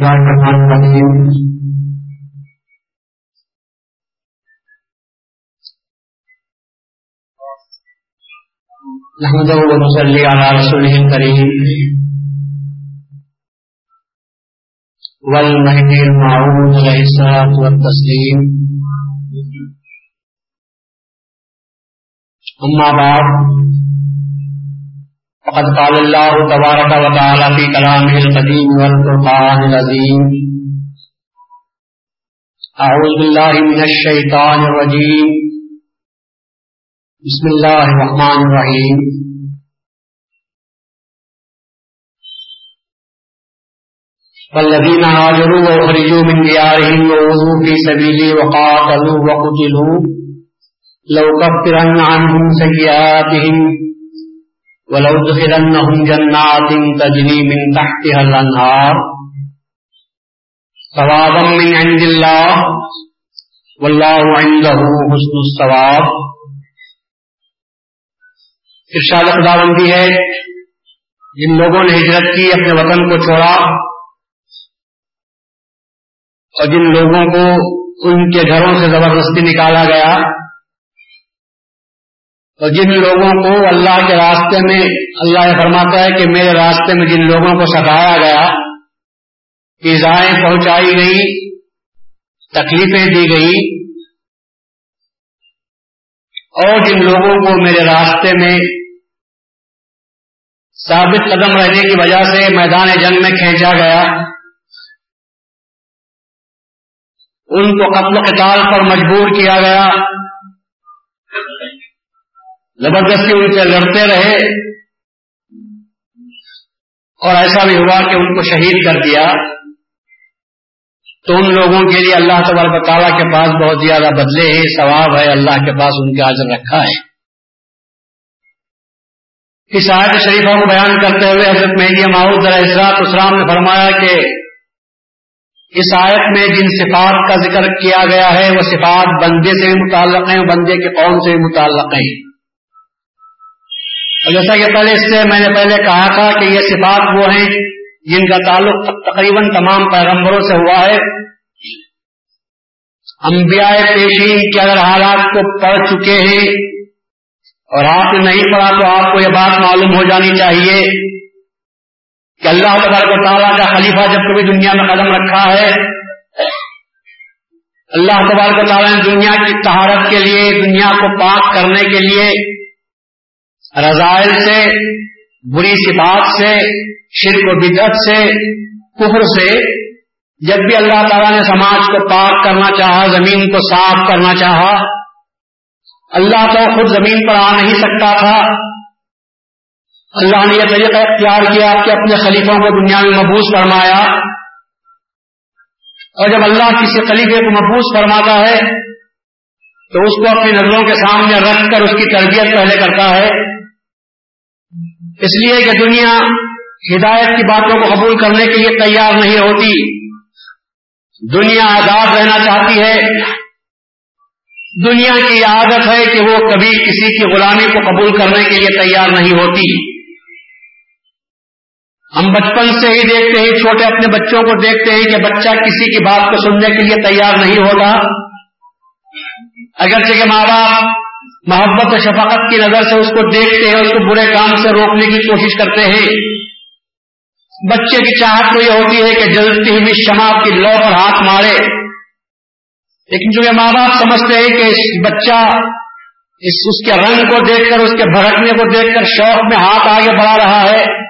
الرحمن الرحيم نحمده ونصلي على رسوله الكريم والمهدي المعون عليه الصلاة والتسليم أما بعد فقد قال الله تبارك وتعالى في كلامه القديم والقرآن العظيم أعوذ بالله من الشيطان الرجيم بسم الله الرحمن الرحيم والذين هاجروا وخرجوا من ديارهم ووضوا في سبيلي وقاتلوا وقتلوا. لو كفرن عنهم سيئاتهم ولو دخلنهم جنات تجري من تحتها الأنهار. ثوابا من عند الله. والله عنده حسن الثواب. ارشاد خدا بندی ہے، جن لوگوں نے ہجرت کی، اپنے وطن کو چھوڑا، اور جن لوگوں کو ان کے گھروں سے زبردستی نکالا گیا اور جن لوگوں کو اللہ کے راستے میں اللہ یہ فرماتا ہے کہ میرے راستے میں جن لوگوں کو ستایا گیا ایزائیں پہنچائی گئی، تکلیفیں دی گئی، اور جن لوگوں کو میرے راستے میں ثابت قدم رہنے کی وجہ سے میدان جنگ میں کھینچا گیا، ان کو قتل قتال پر مجبور کیا گیا۔ زبردستی ان سے لڑتے رہے اور ایسا بھی ہوا کہ ان کو شہید کر دیا۔ تو ان لوگوں کے لیے اللہ تبارک تعالیٰ کے پاس بہت زیادہ بدلے ہیں، ثواب ہے، اللہ کے پاس ان کے حاضر رکھا ہے۔ اس آیت شریفوں کو بیان کرتے ہوئے حضرت مہدی ماؤد اثرات اسلام نے فرمایا کہ اس آیت میں جن صفات کا ذکر کیا گیا ہے، وہ صفات بندے سے بھی متعلق ہیں، بندے کے قوم سے بھی متعلق ہیں۔ جیسا کہ پہلے اس سے میں نے پہلے کہا تھا کہ یہ صفات وہ ہیں جن کا تعلق تقریباً تمام پیغمبروں سے ہوا ہے۔ انبیاء پیشین کے اگر حالات کو پڑھ چکے ہیں اور آپ نے نہیں پڑھا تو آپ کو یہ بات معلوم ہو جانی چاہیے کہ اللہ تبارک تعالیٰ کا خلیفہ جب کبھی دنیا میں قدم رکھا ہے، اللہ تبارک تعالیٰ نے دنیا کی تہارت کے لیے، دنیا کو پاک کرنے کے لیے رضائل سے، بری صفات سے، شرک و بدعت سے، کفر سے، جب بھی اللہ تعالیٰ نے سماج کو پاک کرنا چاہا، زمین کو صاف کرنا چاہا، اللہ تو خود زمین پر آ نہیں سکتا تھا۔ اللہ نے یہ طریقہ اختیار کیا کہ اپنے خلیفوں کو دنیا میں محبوس فرمایا۔ اور جب اللہ کسی خلیفے کو محبوس فرماتا ہے، تو اس کو اپنی نظروں کے سامنے رکھ کر اس کی تربیت پہلے کرتا ہے۔ اس لیے کہ دنیا ہدایت کی باتوں کو قبول کرنے کے لیے تیار نہیں ہوتی۔ دنیا آزاد رہنا چاہتی ہے۔ دنیا کی عادت ہے کہ وہ کبھی کسی کی غلامی کو قبول کرنے کے لیے تیار نہیں ہوتی۔ ہم بچپن سے ہی دیکھتے ہیں، چھوٹے اپنے بچوں کو دیکھتے ہیں کہ بچہ کسی کی بات کو سننے کے لیے تیار نہیں ہوتا۔ اگرچہ کہ ماں باپ محبت و شفقت کی نظر سے اس کو دیکھتے ہیں اس کو برے کام سے روکنے کی کوشش کرتے ہیں۔ بچے کی چاہت تو یہ ہوتی ہے کہ جلدی ہوئی شمع کی لو پر ہاتھ مارے۔ لیکن جو ماں باپ سمجھتے ہیں کہ اس بچہ اس اس کے رنگ کو دیکھ کر اس کے بھڑکنے کو دیکھ کر شوق میں ہاتھ آگے بڑھا رہا ہے۔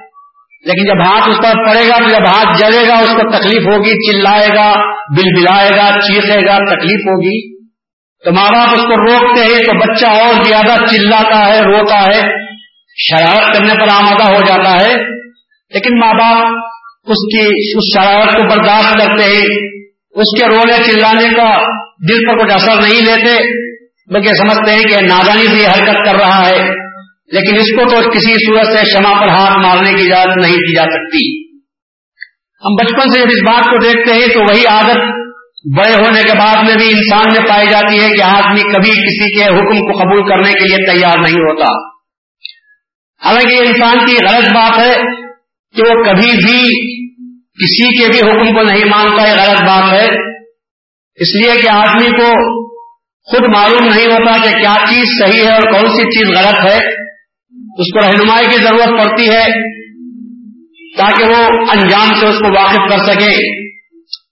لیکن جب ہاتھ اس پر پڑے گا تو جب ہاتھ جلے گا، اس کو تکلیف ہوگی، چلائے گا بل بلائے گا، چیخے گا، تکلیف ہوگی۔ تو ماں باپ اس کو روکتے ہیں تو بچہ اور زیادہ چلاتا ہے، روتا ہے، شرارت کرنے پر آمادہ ہو جاتا ہے۔ لیکن ماں باپ اس کی، اس شرارت کو برداشت کرتے ہیں۔ اس کے رونے چلانے کا دل پر کچھ اثر نہیں لیتے، بلکہ سمجھتے ہیں کہ نادانی سے یہ حرکت کر رہا ہے۔ لیکن اس کو تو کسی صورت سے شمع پر ہاتھ مارنے کی اجازت نہیں دی جا سکتی۔ ہم بچپن سے جب اس بات کو دیکھتے ہیں تو وہی عادت بڑے ہونے کے بعد میں بھی انسان میں پائی جاتی ہے کہ آدمی کبھی کسی کے حکم کو قبول کرنے کے لیے تیار نہیں ہوتا۔ حالانکہ یہ انسان کی غلط بات ہے کہ وہ کبھی بھی کسی کے بھی حکم کو نہیں مانتا، یہ غلط بات ہے۔ اس لیے کہ آدمی کو خود معلوم نہیں ہوتا کہ کیا چیز صحیح ہے اور کون سی چیز غلط ہے۔ اس کو رہنمائی کی ضرورت پڑتی ہے تاکہ وہ انجام سے اس کو واقف کر سکے۔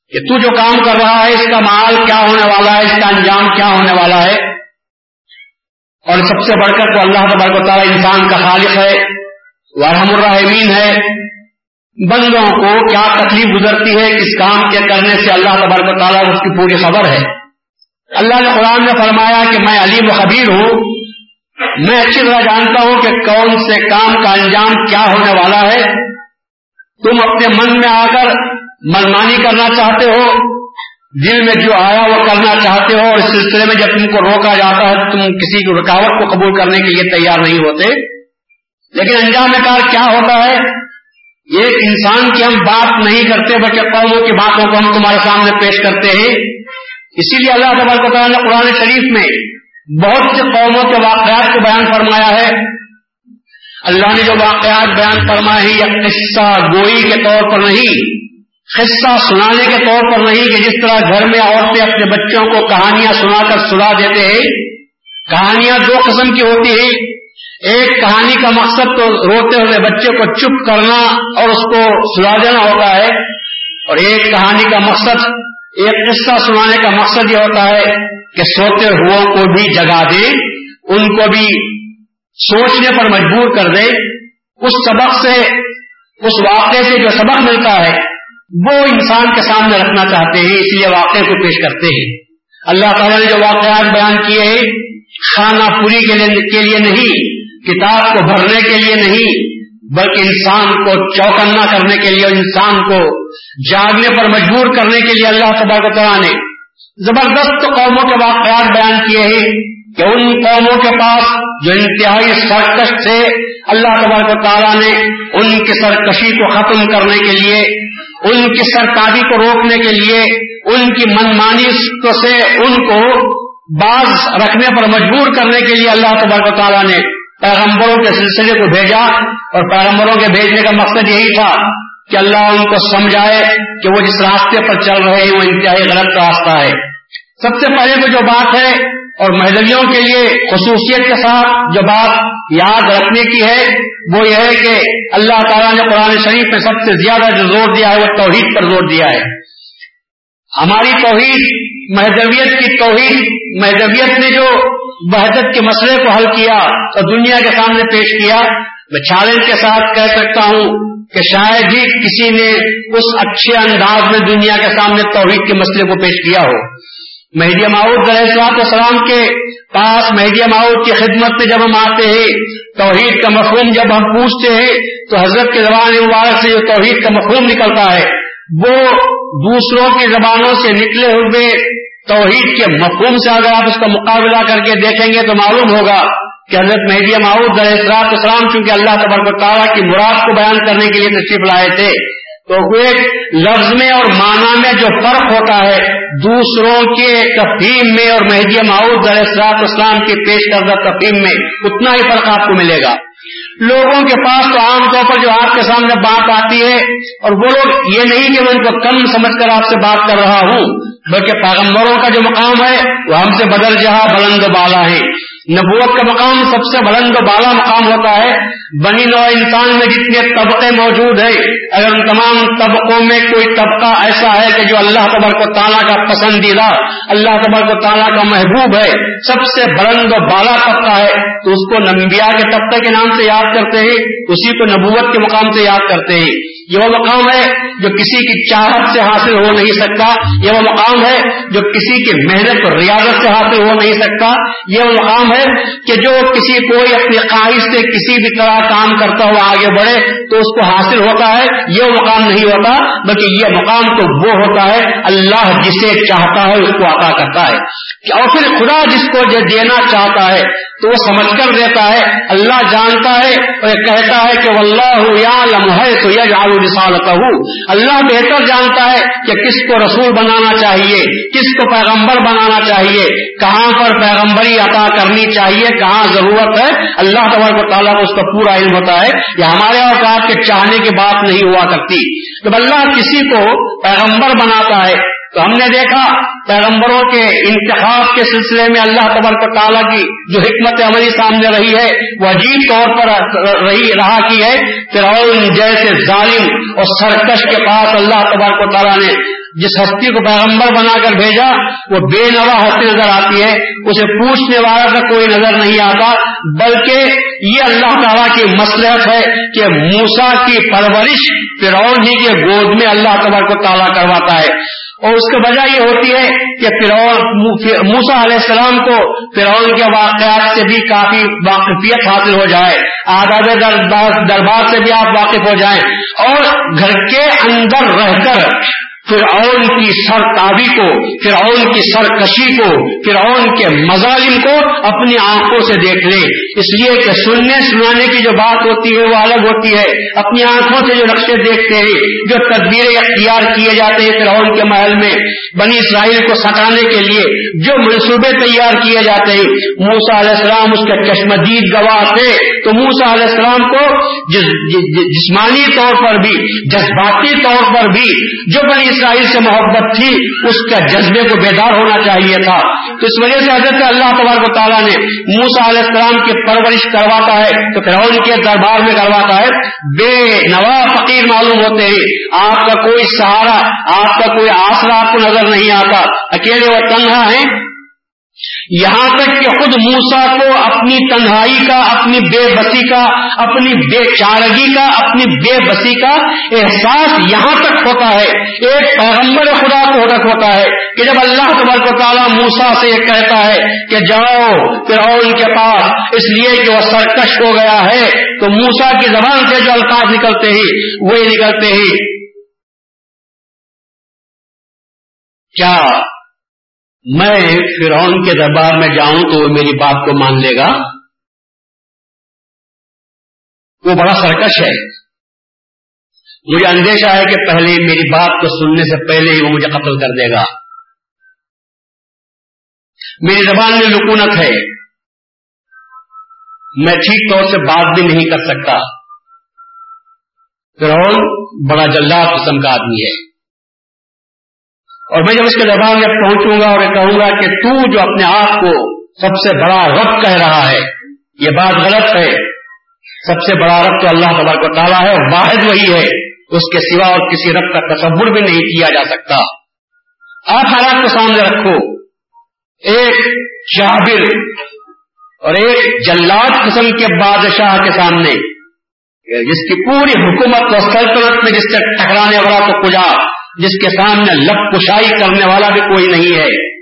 کہ تو جو کام کر رہا ہے، اس کا مال کیا ہونے والا ہے، اس کا انجام کیا ہونے والا ہے؟ اور سب سے بڑھ کر تو اللہ تبارک و تعالیٰ انسان کا خالق ہے ورحم الرحمین ہے۔ بندوں کو کیا تکلیف گزرتی ہے کس کام کے کرنے سے اللہ تبارک و تعالیٰ اس کی پوری خبر ہے؟ اللہ نے قرآن میں فرمایا کہ میں علیم و خبیر ہوں۔ میں اچھی طرح جانتا ہوں کہ کون سے کام کا انجام کیا ہونے والا ہے۔ تم اپنے من میں آ کر منمانی کرنا چاہتے ہو، دل میں جو آیا وہ کرنا چاہتے ہو اور اس سلسلے میں جب تم کو روکا جاتا ہے، تم کسی کی رکاوٹ کو قبول کرنے کے لیے تیار نہیں ہوتے۔ لیکن انجام کار کیا ہوتا ہے؟ ایک انسان کی ہم بات نہیں کرتے، بلکہ قوموں کی باتوں کو ہم تمہارے سامنے پیش کرتے ہیں۔ اسی لیے اللہ تبارک تعالیٰ نے قرآن شریف میں بہت سے قوموں کے واقعات کو بیان فرمایا ہے۔ اللہ نے جو واقعات بیان فرمائے ہیں، یہ قصہ گوئی کے طور پر نہیں قصہ سنانے کے طور پر نہیں کہ جس طرح گھر میں عورتیں اپنے بچوں کو کہانیاں سنا کر سنا دیتے ہیں۔ کہانیاں دو قسم کی ہوتی ہیں۔ ایک کہانی کا مقصد تو روتے ہوئے بچے کو چپ کرنا اور اس کو سنا دینا ہوتا ہے۔ اور ایک کہانی کا مقصد، ایک قصہ سنانے کا مقصد یہ ہوتا ہے کہ سوتے ہو کو بھی جگا دے، ان کو بھی سوچنے پر مجبور کر دے۔ اس سبق سے، اس واقعے سے جو سبق ملتا ہے وہ انسان کے سامنے رکھنا چاہتے ہیں، اس لیے واقعے کو پیش کرتے ہیں۔ اللہ تعالیٰ نے جو واقعات بیان کیے ہیں کھانا پوری کے لیے نہیں، کتاب کو بھرنے کے لیے نہیں، بلکہ انسان کو چوکنا کرنے کے لیے انسان کو جاگنے پر مجبور کرنے کے لیے اللہ تبارک تعالیٰ نے زبردست قوموں کے واقعات بیان کیے ہیں کہ ان قوموں کے پاس جو انتہائی سرکش تھے، اللہ تبارک تعالیٰ نے ان کی سرکشی کو ختم کرنے کے لیے ان کی سرکاری کو روکنے کے لیے، ان کی منمانی سے ان کو باز رکھنے پر مجبور کرنے کے لیے اللہ تبارک تعالیٰ نے پیغمبروں کے سلسلے کو بھیجا۔ اور پیغمبروں کے بھیجنے کا مقصد یہی تھا کہ اللہ ان کو سمجھائے کہ وہ جس راستے پر چل رہے ہیں، وہ انتہائی غلط راستہ ہے۔ سب سے پہلے تو جو بات ہے اور مہدویوں کے لیے خصوصیت کے ساتھ جو بات یاد رکھنے کی ہے، وہ یہ ہے کہ اللہ تعالیٰ نے قرآن شریف میں سب سے زیادہ جو زور دیا ہے، وہ توحید پر زور دیا ہے۔ ہماری توحید، مہدویت کی توحید، مہدویت نے جو وحدت کے مسئلے کو حل کیا اور دنیا کے سامنے پیش کیا، میں چیلنج کے ساتھ کہہ سکتا ہوں کہ شاید ہی کسی نے اس اچھے انداز میں دنیا کے سامنے توحید کے مسئلے کو پیش کیا ہو۔ مہدی ماؤد علیہ السلام کے پاس مہدی ماؤد کی خدمت میں جب ہم آتے ہیں، توحید کا مفہوم جب ہم پوچھتے ہیں، تو حضرت کے زبان مبارک سے جو توحید کا مفہوم نکلتا ہے، وہ دوسروں کی زبانوں سے نکلے ہوئے توحید کے مفہوم سے اگر آپ اس کا مقابلہ کر کے دیکھیں گے تو معلوم ہوگا کہ حضرت مہدی معاؤد اصلاط اسلام چونکہ اللہ تبرک تعالیٰ کی مراد کو بیان کرنے کے لیے تشریف لائے تھے تو ایک لفظ میں اور معنی میں جو فرق ہوتا ہے، دوسروں کے تفہیم میں اور مہدی معاؤد اصلاط اسلام کی پیش کردہ تفہیم میں اتنا ہی فرق آپ کو ملے گا۔ لوگوں کے پاس تو عام طور پر جو آپ کے سامنے بات آتی ہے، اور وہ لوگ یہ نہیں کہ میں ان کو کم سمجھ کر آپ سے بات کر رہا ہوں، بلکہ پیغمبروں کا جو مقام ہے، وہ ہم سے بدل جہاں بلند بالا ہے۔ نبوت کا مقام سب سے بلند و بالا مقام ہوتا ہے۔ بنی نو انسان میں جتنے طبقے موجود ہیں، اگر ان تمام طبقوں میں کوئی طبقہ ایسا ہے کہ جو اللہ تبر کو تعالیٰ کا پسندیدہ، اللہ تبر کو تعالیٰ کا محبوب ہے، سب سے بلند و بالا طبقہ ہے، تو اس کو نمبیا کے طبقے کے نام سے یاد کرتے ہیں، اسی کو نبوت کے مقام سے یاد کرتے ہیں۔ یہ وہ مقام ہے جو کسی کی چاہت سے حاصل ہو نہیں سکتا، یہ وہ مقام ہے جو کسی کی محنت اور ریاضت سے حاصل ہو نہیں سکتا۔ یہ وہ مقام ہے کہ جو کسی کوئی اپنی خواہش سے کسی بھی طرح کام کرتا ہوا آگے بڑھے تو اس کو حاصل ہوتا ہے۔ یہ مقام نہیں ہوتا، بلکہ یہ مقام تو وہ ہوتا ہے، اللہ جسے چاہتا ہے اس کو عطا کرتا ہے۔ اور پھر خدا جس کو جو دینا چاہتا ہے تو وہ سمجھ کر دیتا ہے، اللہ جانتا ہے اور یہ کہتا ہے کہ اللہ یا لمحے تو یہ جالو رسالت اللہ بہتر جانتا ہے کہ کس کو رسول بنانا چاہیے، کس کو پیغمبر بنانا چاہیے، کہاں پر پیغمبری عطا کرنی چاہیے، کہاں ضرورت ہے۔ اللہ تبارک و تعالیٰ کو اس کا پورا علم ہوتا ہے یہ ہمارے اوقات کے چاہنے کی بات نہیں ہوا کرتی۔ جب اللہ کسی کو پیغمبر بناتا ہے تو ہم نے دیکھا پیغمبروں کے انتخاب کے سلسلے میں اللہ تبارک تعالیٰ کی جو حکمت عملی سامنے رہی ہے، وہ عجیب طور پر رہی، رہا کی ہے۔ پھر جیسے ظالم اور سرکش کے پاس اللہ تبارک تعالیٰ نے جس ہستی کو پیغمبر بنا کر بھیجا، وہ بے نوا ہستی نظر آتی ہے۔ اسے پوچھنے والا کا کوئی نظر نہیں آتا، بلکہ یہ اللہ تعالیٰ کی مسلحت ہے کہ موسا کی پرورش فرعون ہی کے گود میں اللہ تبارک تعالیٰ کرواتا ہے۔ اور اس کی وجہ یہ ہوتی ہے کہ فرعون موسا علیہ السلام کو فرعون کے واقعات سے بھی کافی واقفیت حاصل ہو جائے آداب دربار سے بھی آپ واقف ہو جائیں اور گھر کے اندر رہ کر فرعون کی سر تابی کو، فرعون کی سرکشی کو، فرعون کے مظالم کو اپنی آنکھوں سے دیکھ لے۔ اس لیے کہ سننے سنانے کی جو بات ہوتی ہے وہ الگ ہوتی ہے۔ اپنی آنکھوں سے جو نقشے دیکھتے ہیں، جو تدبیریں اختیار کیے جاتے ہیں فرعون کے محل میں، بنی اسرائیل کو ستانے کے لیے، جو منصوبے تیار کیے جاتے ہیں۔ موسا علیہ السلام اس کے چشمدید گواہ تھے۔ تو موسا علیہ السلام کو جسمانی طور پر بھی، جذباتی طور پر بھی، جو بنی اسرائیل سے محبت تھی، اس کا جذبے کو بیدار ہونا چاہیے تھا۔ تو اس وجہ سے حضرت اللہ تبارک و تعالیٰ نے موسا علیہ السلام کی پرورش کرواتا ہے، تو فرعون کے دربار میں کرواتا ہے۔ بے نوا فقیر معلوم ہوتے ہیں، آپ کا کوئی سہارا، آپ کا کوئی آسرا آپ کو نظر نہیں آتا۔ اکیلے اور تنہا ہیں یہاں تک کہ خود موسا کو اپنی تنہائی کا، اپنی بے بسی کا، اپنی بے چارگی کا، اپنی بے بسی کا احساس یہاں تک ہوتا ہے۔ ایک پیغمبر خدا کو تک ہوتا ہے کہ جب اللہ تبارک و تعالیٰ موسا سے یہ کہتا ہے کہ جاؤ فرعون کے پاس، اس لیے کہ وہ سرکش ہو گیا ہے، تو موسا کی زبان سے جو الفاظ نکلتے ہی، وہی نکلتے ہی۔ کیا میں فرعون کے دربار میں جاؤں تو وہ میری بات کو مان لے گا۔ وہ بڑا سرکش ہے۔ مجھے اندیشہ ہے کہ پہلے میری بات کو سننے سے پہلے ہی وہ مجھے قتل کر دے گا۔ میری زبان میں لکونت ہے۔ میں ٹھیک طور سے بات بھی نہیں کر سکتا۔ فرعون بڑا جلدات قسم کا آدمی ہے۔ اور میں جب اس کے زبان میں پہنچوں گا اور یہ کہوں گا کہ تو جو اپنے آپ کو سب سے بڑا رب کہہ رہا ہے، یہ بات غلط ہے۔ سب سے بڑا رب تو اللہ تبارک کو تعالیٰ ہے واحد وہی ہے۔ اس کے سوا اور کسی رب کا تصور بھی نہیں کیا جا سکتا۔ آپ حالات کو سامنے رکھو۔ ایک شابر اور ایک جلاد قسم کے بادشاہ کے سامنے یعنی جس کی پوری حکومت و سلطنت میں جس سے ٹکرانے والا تو کجا۔ جس کے سامنے لب کشائی کرنے والا بھی کوئی نہیں ہے۔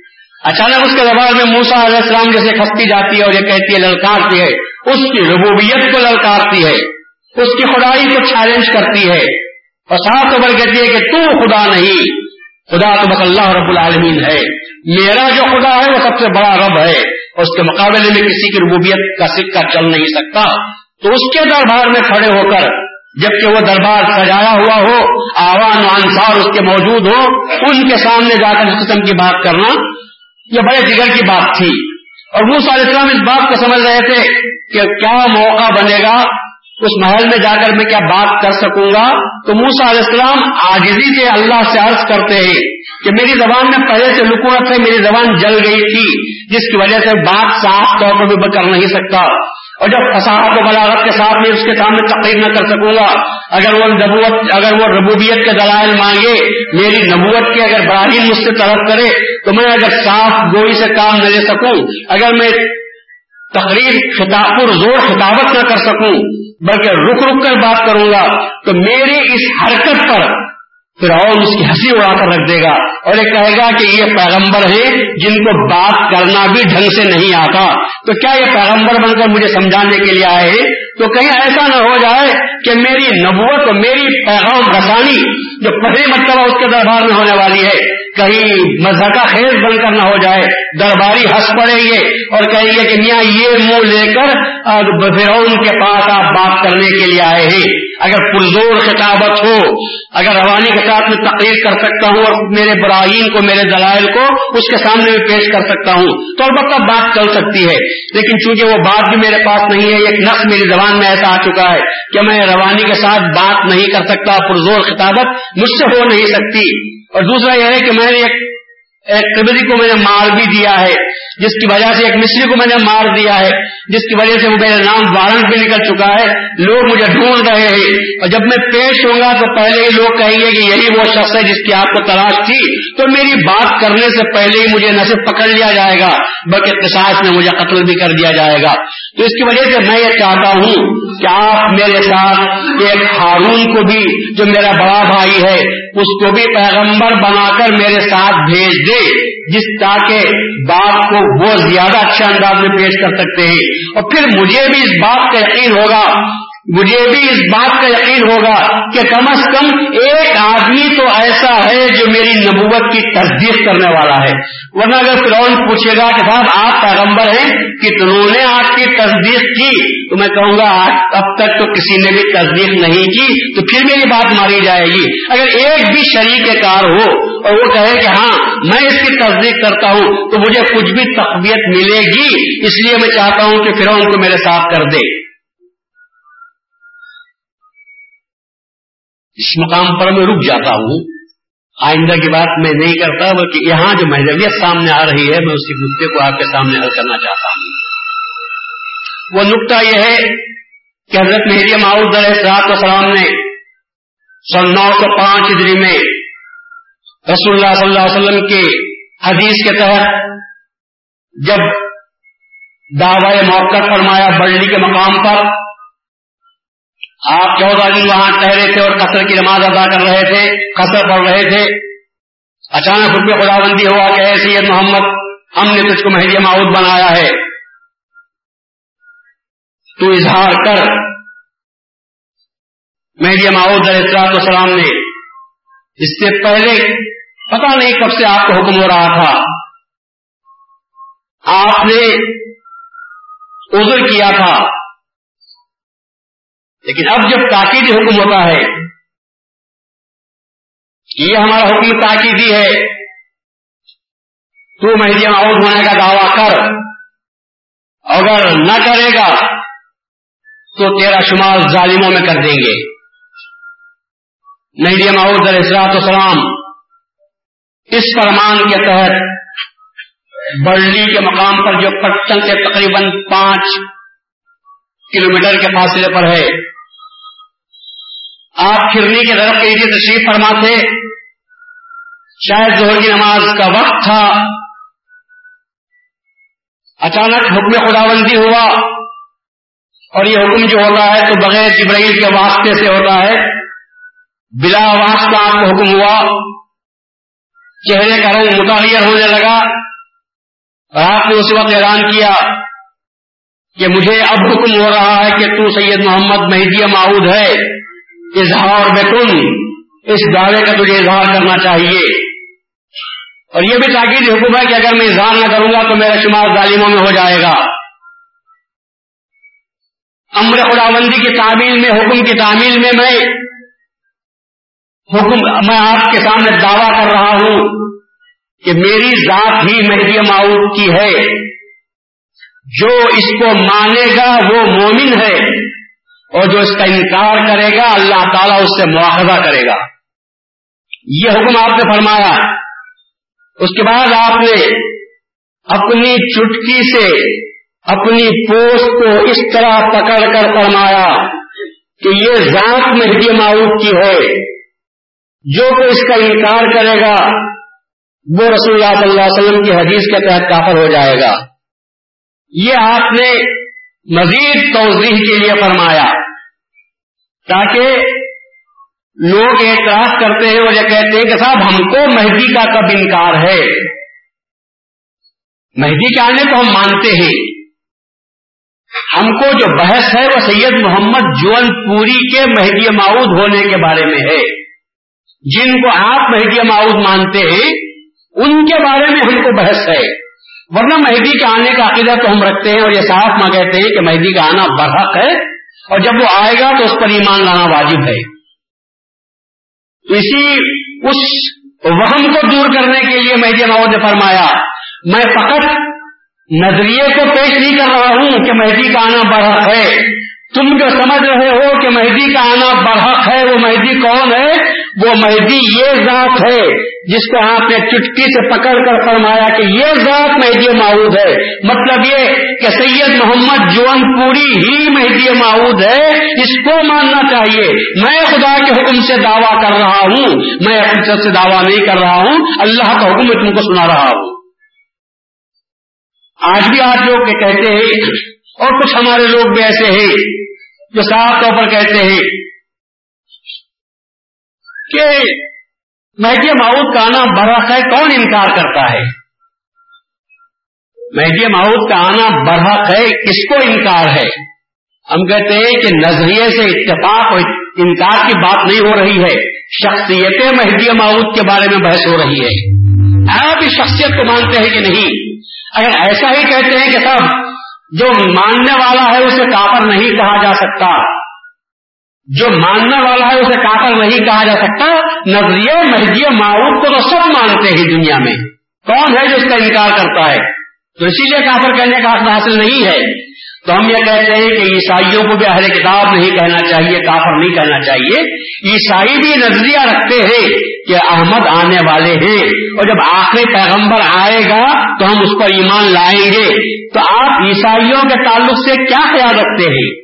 اچانک اس کے زبان میں موسا علیہ السلام جیسے کھستی جاتی ہے اور یہ کہتی ہے، للکارتی ہے۔ اس کی ربوبیت کو للکارتی ہے۔ اس کی خدائی کو چیلنج کرتی ہے۔ اور صاف خبر کہتی ہے کہ تو خدا نہیں۔ خدا تو بس اللہ رب العالمین ہے۔ میرا جو خدا ہے وہ سب سے بڑا رب ہے۔ اور اس کے مقابلے میں کسی کی ربوبیت کا سکہ چل نہیں سکتا۔ تو اس کے دربار میں کھڑے ہو کر جبکہ وہ دربار سجایا ہوا ہو، آوان انصار اس کے موجود ہو، ان کے سامنے جا کر اس قسم کی بات کرنا، یہ بڑے جگر کی بات تھی۔ اور وہ علیہ السلام اس بات کو سمجھ رہے تھے کہ کیا موقع بنے گا اس محل میں جا کر میں کیا بات کر سکوں گا۔ تو موسا علیہ السلام آجزی سے اللہ سے عرض کرتے ہیں کہ میری زبان میں پہلے سے لکوت ہے، میری زبان جل گئی تھی، جس کی وجہ سے بات صاف طور پر بھی کر نہیں سکتا۔ اور جب فساحت و بلاغت کے ساتھ میں اس کے سامنے تقریر نہ کر سکوں گا، اگر وہ نبوت، اگر وہ ربوبیت کے دلائل مانگے، میری نبوت کے اگر براہین مجھ سے طلب کرے، تو میں اگر صاف گوئی سے کام نہ لے سکوں، اگر میں تقریر خطاب پر زور خطابت نہ کر سکوں، بلکہ رک رک کر بات کروں گا، تو میری اس حرکت پر پھر اور اس کی ہنسی اڑا کر رکھ دے گا اور یہ کہے گا کہ یہ پیغمبر ہے جن کو بات کرنا بھی ڈھنگ سے نہیں آتا۔ تو کیا یہ پیغمبر بن کر مجھے سمجھانے کے لیے آئے تو کہیں ایسا نہ ہو جائے کہ میری نبوت میری پیغام رسانی جو پہلے مرتبہ اس کے دربار میں ہونے والی ہے کہیں مذہب کا خیز بن کر نہ ہو جائے۔ درباری ہنس پڑیں گے اور کہیں گے کہ میاں یہ منہ لے کر فرعون کے پاس آپ بات کرنے کے لیے آئے ہیں۔ اگر پرزور خطابت ہو، اگر روانی کے ساتھ میں تقریر کر سکتا ہوں اور میرے براہین کو، میرے دلائل کو اس کے سامنے میں پیش کر سکتا ہوں، تو البتہ بات چل سکتی ہے۔ لیکن چونکہ وہ بات بھی میرے پاس نہیں ہے، ایک نقص میری زبان میں ایسا آ چکا ہے کہ میں روانی کے ساتھ بات نہیں کر سکتا، پرزور خطابت مجھ سے ہو نہیں سکتی۔ اور دوسرا یہ ہے کہ میں نے ایک ایک قبری کو میں نے مار بھی دیا ہے۔ جس کی وجہ سے ایک مصری کو میں نے مار دیا ہے، جس کی وجہ سے وہ میرا نام وارنٹ بھی نکل چکا ہے۔ لوگ مجھے ڈھونڈ رہے ہیں۔ اور جب میں پیش ہوں گا تو پہلے ہی لوگ کہیں گے کہ یہی وہ شخص ہے جس کی آپ کو تلاش تھی۔ تو میری بات کرنے سے پہلے ہی مجھے نہ صرف پکڑ لیا جائے گا، بلکہ قصاص میں مجھے قتل بھی کر دیا جائے گا۔ تو اس کی وجہ سے میں یہ چاہتا ہوں کہ آپ میرے ساتھ ایک ہارون کو بھی، جو میرا بڑا بھائی ہے، اس کو بھی پیغمبر بنا کر میرے ساتھ بھیج دے، جس تاکہ بات کو وہ زیادہ اچھے انداز میں پیش کر سکتے ہیں۔ اور پھر مجھے بھی اس بات کا یقین ہوگا مجھے بھی اس بات کا یقین ہوگا کہ کم از کم ایک آدمی تو ایسا ہے جو میری نبوت کی تصدیق کرنے والا ہے۔ ورنہ اگر فرون پوچھے گا کہ صاحب، آپ پیغمبر ہیں کتنوں نے آپ کی تصدیق کی؟ تو میں کہوں گا اب تک تو کسی نے بھی تصدیق نہیں کی، تو پھر میری بات ماری جائے گی۔ اگر ایک بھی شریک کار ہو اور وہ کہے کہ ہاں میں اس کی تصدیق کرتا ہوں، تو مجھے کچھ بھی تقویت ملے گی۔ اس لیے میں چاہتا ہوں کہ فرون کو میرے ساتھ کر دے۔ اس مقام پر میں رک جاتا ہوں۔ آئندہ کی بات میں نہیں کرتا، بلکہ یہاں جو محضویت سامنے آ رہی ہے، میں اسی نقطے کو آپ کے سامنے حل کرنا چاہتا ہوں۔ وہ نقطہ یہ ہے کہ حضرت مہدی معاؤد سرات وسلام نے سن نو سو پانچ ہجری میں رسول اللہ صلی اللہ علیہ وسلم کے حدیث کے تحت جب دعوی موقع فرمایا بڑلی کے مقام پر آپ چودہ دن وہاں ٹہرے تھے اور قصر کی نماز ادا کر رہے تھے، قصر پڑھ رہے تھے۔ اچانک خود خدا بندی ہوا کہ اے سید محمد، ہم نے تجھ کو مہدی معود بنایا ہے۔ تو اظہار کر۔ مہدی معود علیہ السلام نے اس سے پہلے پتا نہیں کب سے آپ کو حکم ہو رہا تھا۔ آپ نے عذر کیا تھا۔ لیکن اب جب تاکیدی حکم ہوتا ہے یہ ہمارا حکم تاکیدی ہے، تو مہدی معاؤد ہونے کا دعویٰ کر، اگر نہ کرے گا، تو تیرا شمار ظالموں میں کر دیں گے۔ مہدی معاؤد علیہ السلاط السلام اس فرمان کے تحت برلی کے مقام پر جو پٹن سے تقریباً پانچ کلومیٹر کے فاصلے پر ہے آپ پھرنے کے طرف کے لیے تشریف فرما تھے شاید زہر کی نماز کا وقت تھا۔ اچانک حکم خدا بندی ہوا اور یہ حکم جو ہوتا ہے تو بغیر جبرائیل کے واسطے سے ہوتا ہے۔ بلا واسطہ آپ کو حکم ہوا۔ چہرے کا رنگ متعین ہونے لگا۔ اور آپ نے اس وقت اعلان کیا کہ مجھے اب حکم ہو رہا ہے کہ تو سید محمد مہدی معود ہے۔ اظہار بکن اس دعوے کا تجھے اظہار کرنا چاہیے۔ اور یہ بھی تاکید حکم ہے کہ اگر میں اظہار نہ کروں گا تو میرا شمار ظالموں میں ہو جائے گا۔ امر خداوندی کی تعمیل میں، حکم کی تعمیل میں میں حکم، میں آپ کے سامنے دعویٰ کر رہا ہوں کہ میری ذات ہی مہدی معاؤد کی ہے۔ جو اس کو مانے گا وہ مومن ہے۔ اور جو اس کا انکار کرے گا، اللہ تعالیٰ اس سے معاہدہ کرے گا۔ یہ حکم آپ نے فرمایا۔ اس کے بعد آپ نے اپنی چٹکی سے اپنی پوست کو اس طرح پکڑ کر فرمایا کہ یہ ذات مہدی معروف کی ہے۔ جو کہ اس کا انکار کرے گا، وہ رسول اللہ صلی اللہ علیہ وسلم کی حدیث کے تحت کافر ہو جائے گا۔ یہ آپ نے مزید توضیح کے لیے فرمایا۔ تاکہ لوگ اعتراض کرتے ہیں اور یہ کہتے ہیں کہ صاحب، ہم کو مہدی کا کب انکار ہے؟ مہدی کے آنے کو ہم مانتے ہیں۔ ہم کو جو بحث ہے، وہ سید محمد جون پوری کے مہدی معود ہونے کے بارے میں ہے۔ جن کو آپ مہدی معود مانتے ہیں، ان کے بارے میں ہم کو بحث ہے۔ ورنہ مہدی کے آنے کا عقیدہ تو ہم رکھتے ہیں اور یہ صاف ماں کہتے ہیں کہ مہدی کا آنا برحق ہے۔ اور جب وہ آئے گا تو اس پر ایمان لانا واجب ہے۔ اسی اس وہم کو دور کرنے کے لیے مہدی ماؤد نے فرمایا، میں فقط نظریے کو پیش نہیں کر رہا ہوں کہ مہدی کا آنا برحق ہے۔ تم جو سمجھ رہے ہو کہ مہدی کا آنا برحق ہے، وہ مہدی کون ہے؟ وہ مہدی یہ ذات ہے۔ جس کو آپ نے چٹکی سے پکڑ کر فرمایا کہ یہ ذات مہدی معود ہے مطلب یہ کہ سید محمد جون پوری ہی مہدی معود ہے، اس کو ماننا چاہیے۔ میں خدا کے حکم سے دعویٰ کر رہا ہوں، میں اپنے سے دعویٰ نہیں کر رہا ہوں، اللہ کا حکم میں تم کو سنا رہا ہوں۔ آج بھی آج لوگ کہتے ہیں، اور کچھ ہمارے لوگ بھی ایسے ہیں جو صاف طور پر کہتے ہیں کہ مہدی ماؤد کا آنا برحق ہے، کون انکار کرتا ہے؟ مہدی ماؤد کا آنا برحق ہے، کس کو انکار ہے؟ ہم کہتے ہیں کہ نظریے سے اتفاق اور انکار کی بات نہیں ہو رہی ہے۔ شخصیت مہدی ماؤد کے بارے میں بحث ہو رہی ہے۔ آپ اس شخصیت کو مانتے ہیں کہ نہیں؟ اگر ایسا ہی کہتے ہیں کہ سب جو ماننے والا ہے، اسے کافر نہیں کہا جا سکتا۔ جو ماننے والا ہے اسے کافر نہیں کہا جا سکتا۔ نظریہ مہدی معروف کو تو سب مانتے ہیں دنیا میں۔ کون ہے جو اس کا انکار کرتا ہے؟ تو اسی لیے کافر کہنے کا حق حاصل نہیں ہے۔ تو ہم یہ کہتے ہیں کہ عیسائیوں کو بھی اہل کتاب نہیں کہنا چاہیے، کافر نہیں کہنا چاہیے۔ عیسائی بھی نظریہ رکھتے ہیں کہ احمد آنے والے ہیں۔ اور جب آخری پیغمبر آئے گا تو ہم اس پر ایمان لائیں گے۔ تو آپ عیسائیوں کے تعلق سے کیا خیال رکھتے ہیں؟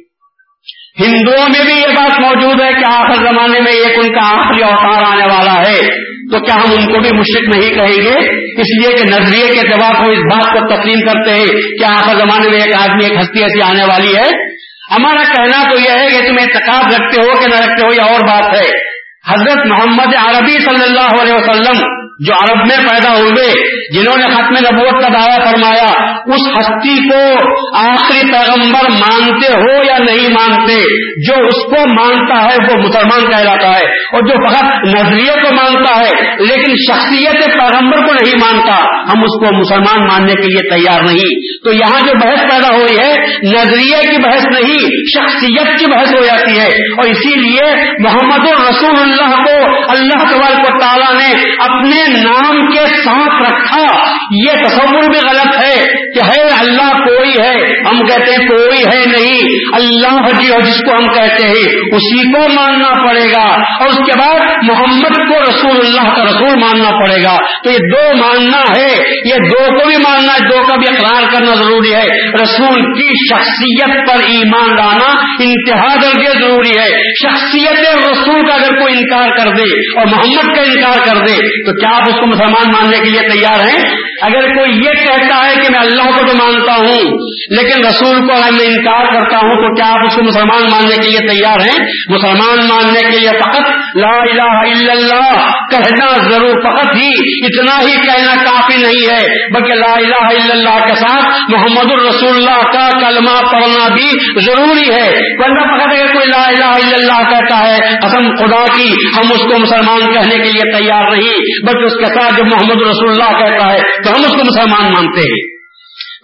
ہندوؤں میں بھی یہ بات موجود ہے کہ آخر زمانے میں ایک ان کا آخری اوتار آنے والا ہے۔ تو کیا ہم ان کو بھی مشرق نہیں کہیں گے؟ اس لیے کہ نظریے کے جواب کو اس بات کو تسلیم کرتے ہیں کہ آخر زمانے میں ایک آدمی، ایک ہستی ایسی آنے والی ہے۔ ہمارا کہنا تو یہ ہے کہ تم اعتقاد رکھتے ہو کہ نہ رکھتے ہو، یہ اور بات ہے۔ حضرت محمد عربی صلی اللہ علیہ وسلم جو عرب میں پیدا ہوئے، جنہوں نے ختم نبوت کا دعویٰ فرمایا، اس ہستی کو آخری پیغمبر مانتے ہو یا نہیں مانتے، جو اس کو مانتا ہے وہ مسلمان کہلاتا ہے، اور جو فقط نظریے کو مانتا ہے، لیکن شخصیت پیغمبر کو نہیں مانتا، ہم اس کو مسلمان ماننے کے لیے تیار نہیں۔ تو یہاں جو بحث پیدا ہوئی ہے، نظریے کی بحث نہیں، شخصیت کی بحث ہو جاتی ہے۔ اور اسی لیے محمد الرسول اللہ کو اللہ تبارک و تعالیٰ نے اپنے نام کے ساتھ رکھا، یہ تصور بھی غلط ہے کہ ہے اللہ کوئی ہے، ہم کہتے ہیں کوئی ہے نہیں۔ اللہ جی جس کو ہم کہتے ہیں، اسی کو ماننا پڑے گا۔ اور اس کے بعد محمد کو رسول اللہ کا رسول ماننا پڑے گا۔ تو یہ دو ماننا ہے۔ یہ دو کو بھی ماننا ہے، دو کا بھی اقرار کرنا ضروری ہے۔ رسول کی شخصیت پر ایمان لانا انتہا درجے ضروری ہے۔ شخصیت رسول کا اگر کوئی انکار کر دے اور محمد کا انکار کر دے، تو کیا آپ اس کو مسلمان ماننے کے لیے تیار ہیں؟ اگر کوئی یہ کہتا ہے کہ میں اللہ کو تو مانتا ہوں، لیکن رسول کو اگر میں انکار کرتا ہوں، تو کیا آپ اس کو مسلمان ماننے کے لیے تیار ہیں؟ مسلمان ماننے کے لیے فقط لا الہ الا اللہ کہنا ضرور فقط ہی اتنا ہی کہنا کافی نہیں ہے، بلکہ لا الہ الا اللہ کے ساتھ محمد الرسول اللہ کا کلمہ پڑھنا بھی ضروری ہے۔ ورنہ فقط اگر کوئی لا الہ الا اللہ کہتا ہے، قسم خدا کی ہم اس کو مسلمان کہنے کے لیے تیار نہیں، بلکہ اس کے ساتھ جب محمد رسول اللہ کہتا ہے تو ہم اس کو مسلمان مانتے ہیں۔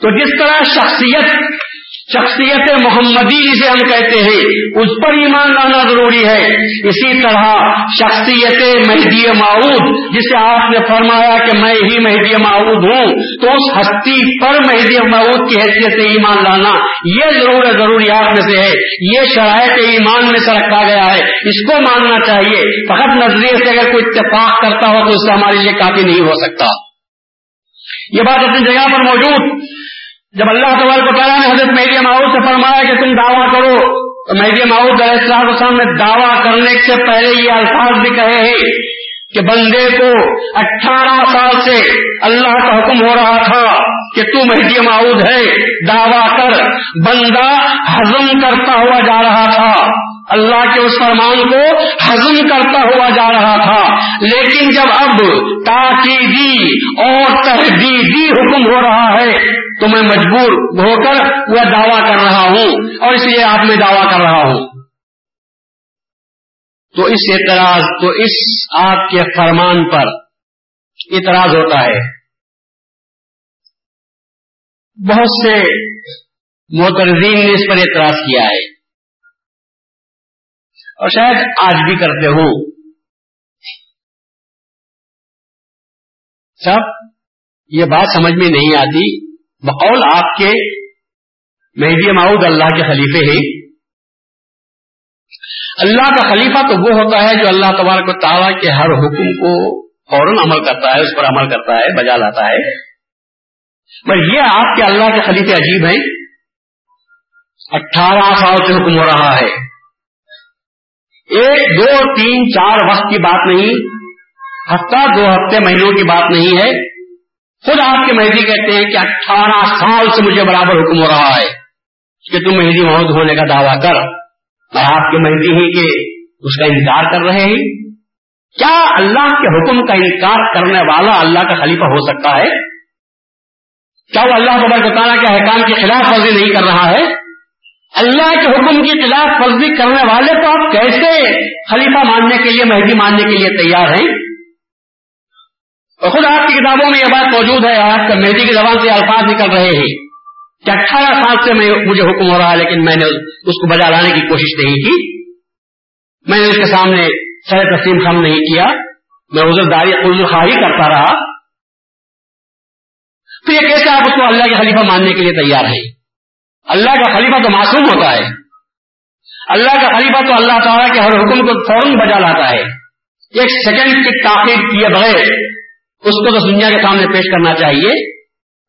تو جس طرح شخصیت شخصیت محمدی جسے ہم کہتے ہیں، اس پر ایمان لانا ضروری ہے۔ اسی طرح شخصیت مہدی معود، جسے آپ نے فرمایا کہ میں ہی مہدی معود ہوں، تو اس ہستی پر مہدی معود کی حیثیت سے ایمان لانا، یہ ضرور ضروریات میں سے ہے۔ یہ شرائط ایمان میں سے رکھا گیا ہے۔ اس کو ماننا چاہیے۔ فقط نظریے سے اگر کوئی اتفاق کرتا ہو تو اس سے ہمارے لیے کافی نہیں ہو سکتا۔ یہ بات اپنی جگہ پر موجود۔ جب اللہ تبارک تعالیٰ نے حضرت مہدی ماؤ سے فرمایا کہ تم دعویٰ کرو، تو مہدی ماؤد علیہ السلام وسلم نے دعویٰ کرنے سے پہلے یہ الفاظ بھی کہے ہیں کہ بندے کو اٹھارہ سال سے اللہ کا حکم ہو رہا تھا کہ تو مہدی معود ہے، دعویٰ کر، بندہ ہزم کرتا ہوا جا رہا تھا۔ اللہ کے اس فرمان کو ہزم کرتا ہوا جا رہا تھا۔ لیکن جب اب تاکیدی اور تحدیدی حکم ہو رہا ہے، تو میں مجبور ہو کر وہ دعویٰ کر رہا ہوں۔ اور اس لیے آپ میں دعویٰ کر رہا ہوں۔ تو اس اعتراض، تو اس آپ کے فرمان پر اعتراض ہوتا ہے۔ بہت سے محترزین نے اس پر اعتراض کیا ہے۔ اور شاید آج بھی کرتے ہوں سب، یہ بات سمجھ میں نہیں آتی۔ بقول آپ کے مہدی معود اللہ کے خلیفے ہیں۔ اللہ کا خلیفہ تو وہ ہوتا ہے جو اللہ تبارک و تعالیٰ کے ہر حکم کو فوراً عمل کرتا ہے، اس پر عمل کرتا ہے، بجا لاتا ہے۔ بس یہ آپ کے اللہ کے خلیفے عجیب ہیں۔ اٹھارہ سال سے حکم ہو رہا ہے۔ ایک، دو، تین، چار وقت کی بات نہیں، ہفتہ، دو ہفتے مہینوں کی بات نہیں ہے۔ خود آپ کے مہدی کہتے ہیں کہ اٹھارہ سال سے مجھے برابر حکم ہو رہا ہے کہ تم مہدی محمد ہونے کا دعویٰ کر۔ اور آپ کے مہدی ہی کہ اس کا انکار کر رہے ہیں۔ کیا اللہ کے حکم کا انکار کرنے والا اللہ کا خلیفہ ہو سکتا ہے؟ کیا وہ اللہ کو تعالیٰ کے احکام کی خلاف ورزی نہیں کر رہا ہے؟ اللہ کے حکم کی خلاف ورزی کرنے والے کو آپ کیسے خلیفہ ماننے کے لیے، مہدی ماننے کے لیے تیار ہیں؟ اور خود آپ کی کتابوں میں یہ بات موجود ہے، آپ کا مہدی کی زبان سے الفاظ نکل رہے ہیں کہ اٹھارہ سال سے میں مجھے حکم ہو رہا ہے، لیکن میں نے اس کو بجا لانے کی کوشش نہیں کی۔ میں نے اس کے سامنے سر تسلیم خم نہیں کیا۔ میں عزرداری عزر خواہی کرتا رہا۔ تو یہ کیسے آپ اس کو اللہ کے خلیفہ ماننے کے لیے تیار ہیں؟ اللہ کا خلیفہ تو معصوم ہوتا ہے۔ اللہ کا خلیفہ تو اللہ تعالیٰ کے ہر حکم کو فوراً بجا لاتا ہے۔ ایک سیکنڈ کی تاخیر کیے بغیر اس کو تو دنیا کے سامنے پیش کرنا چاہیے۔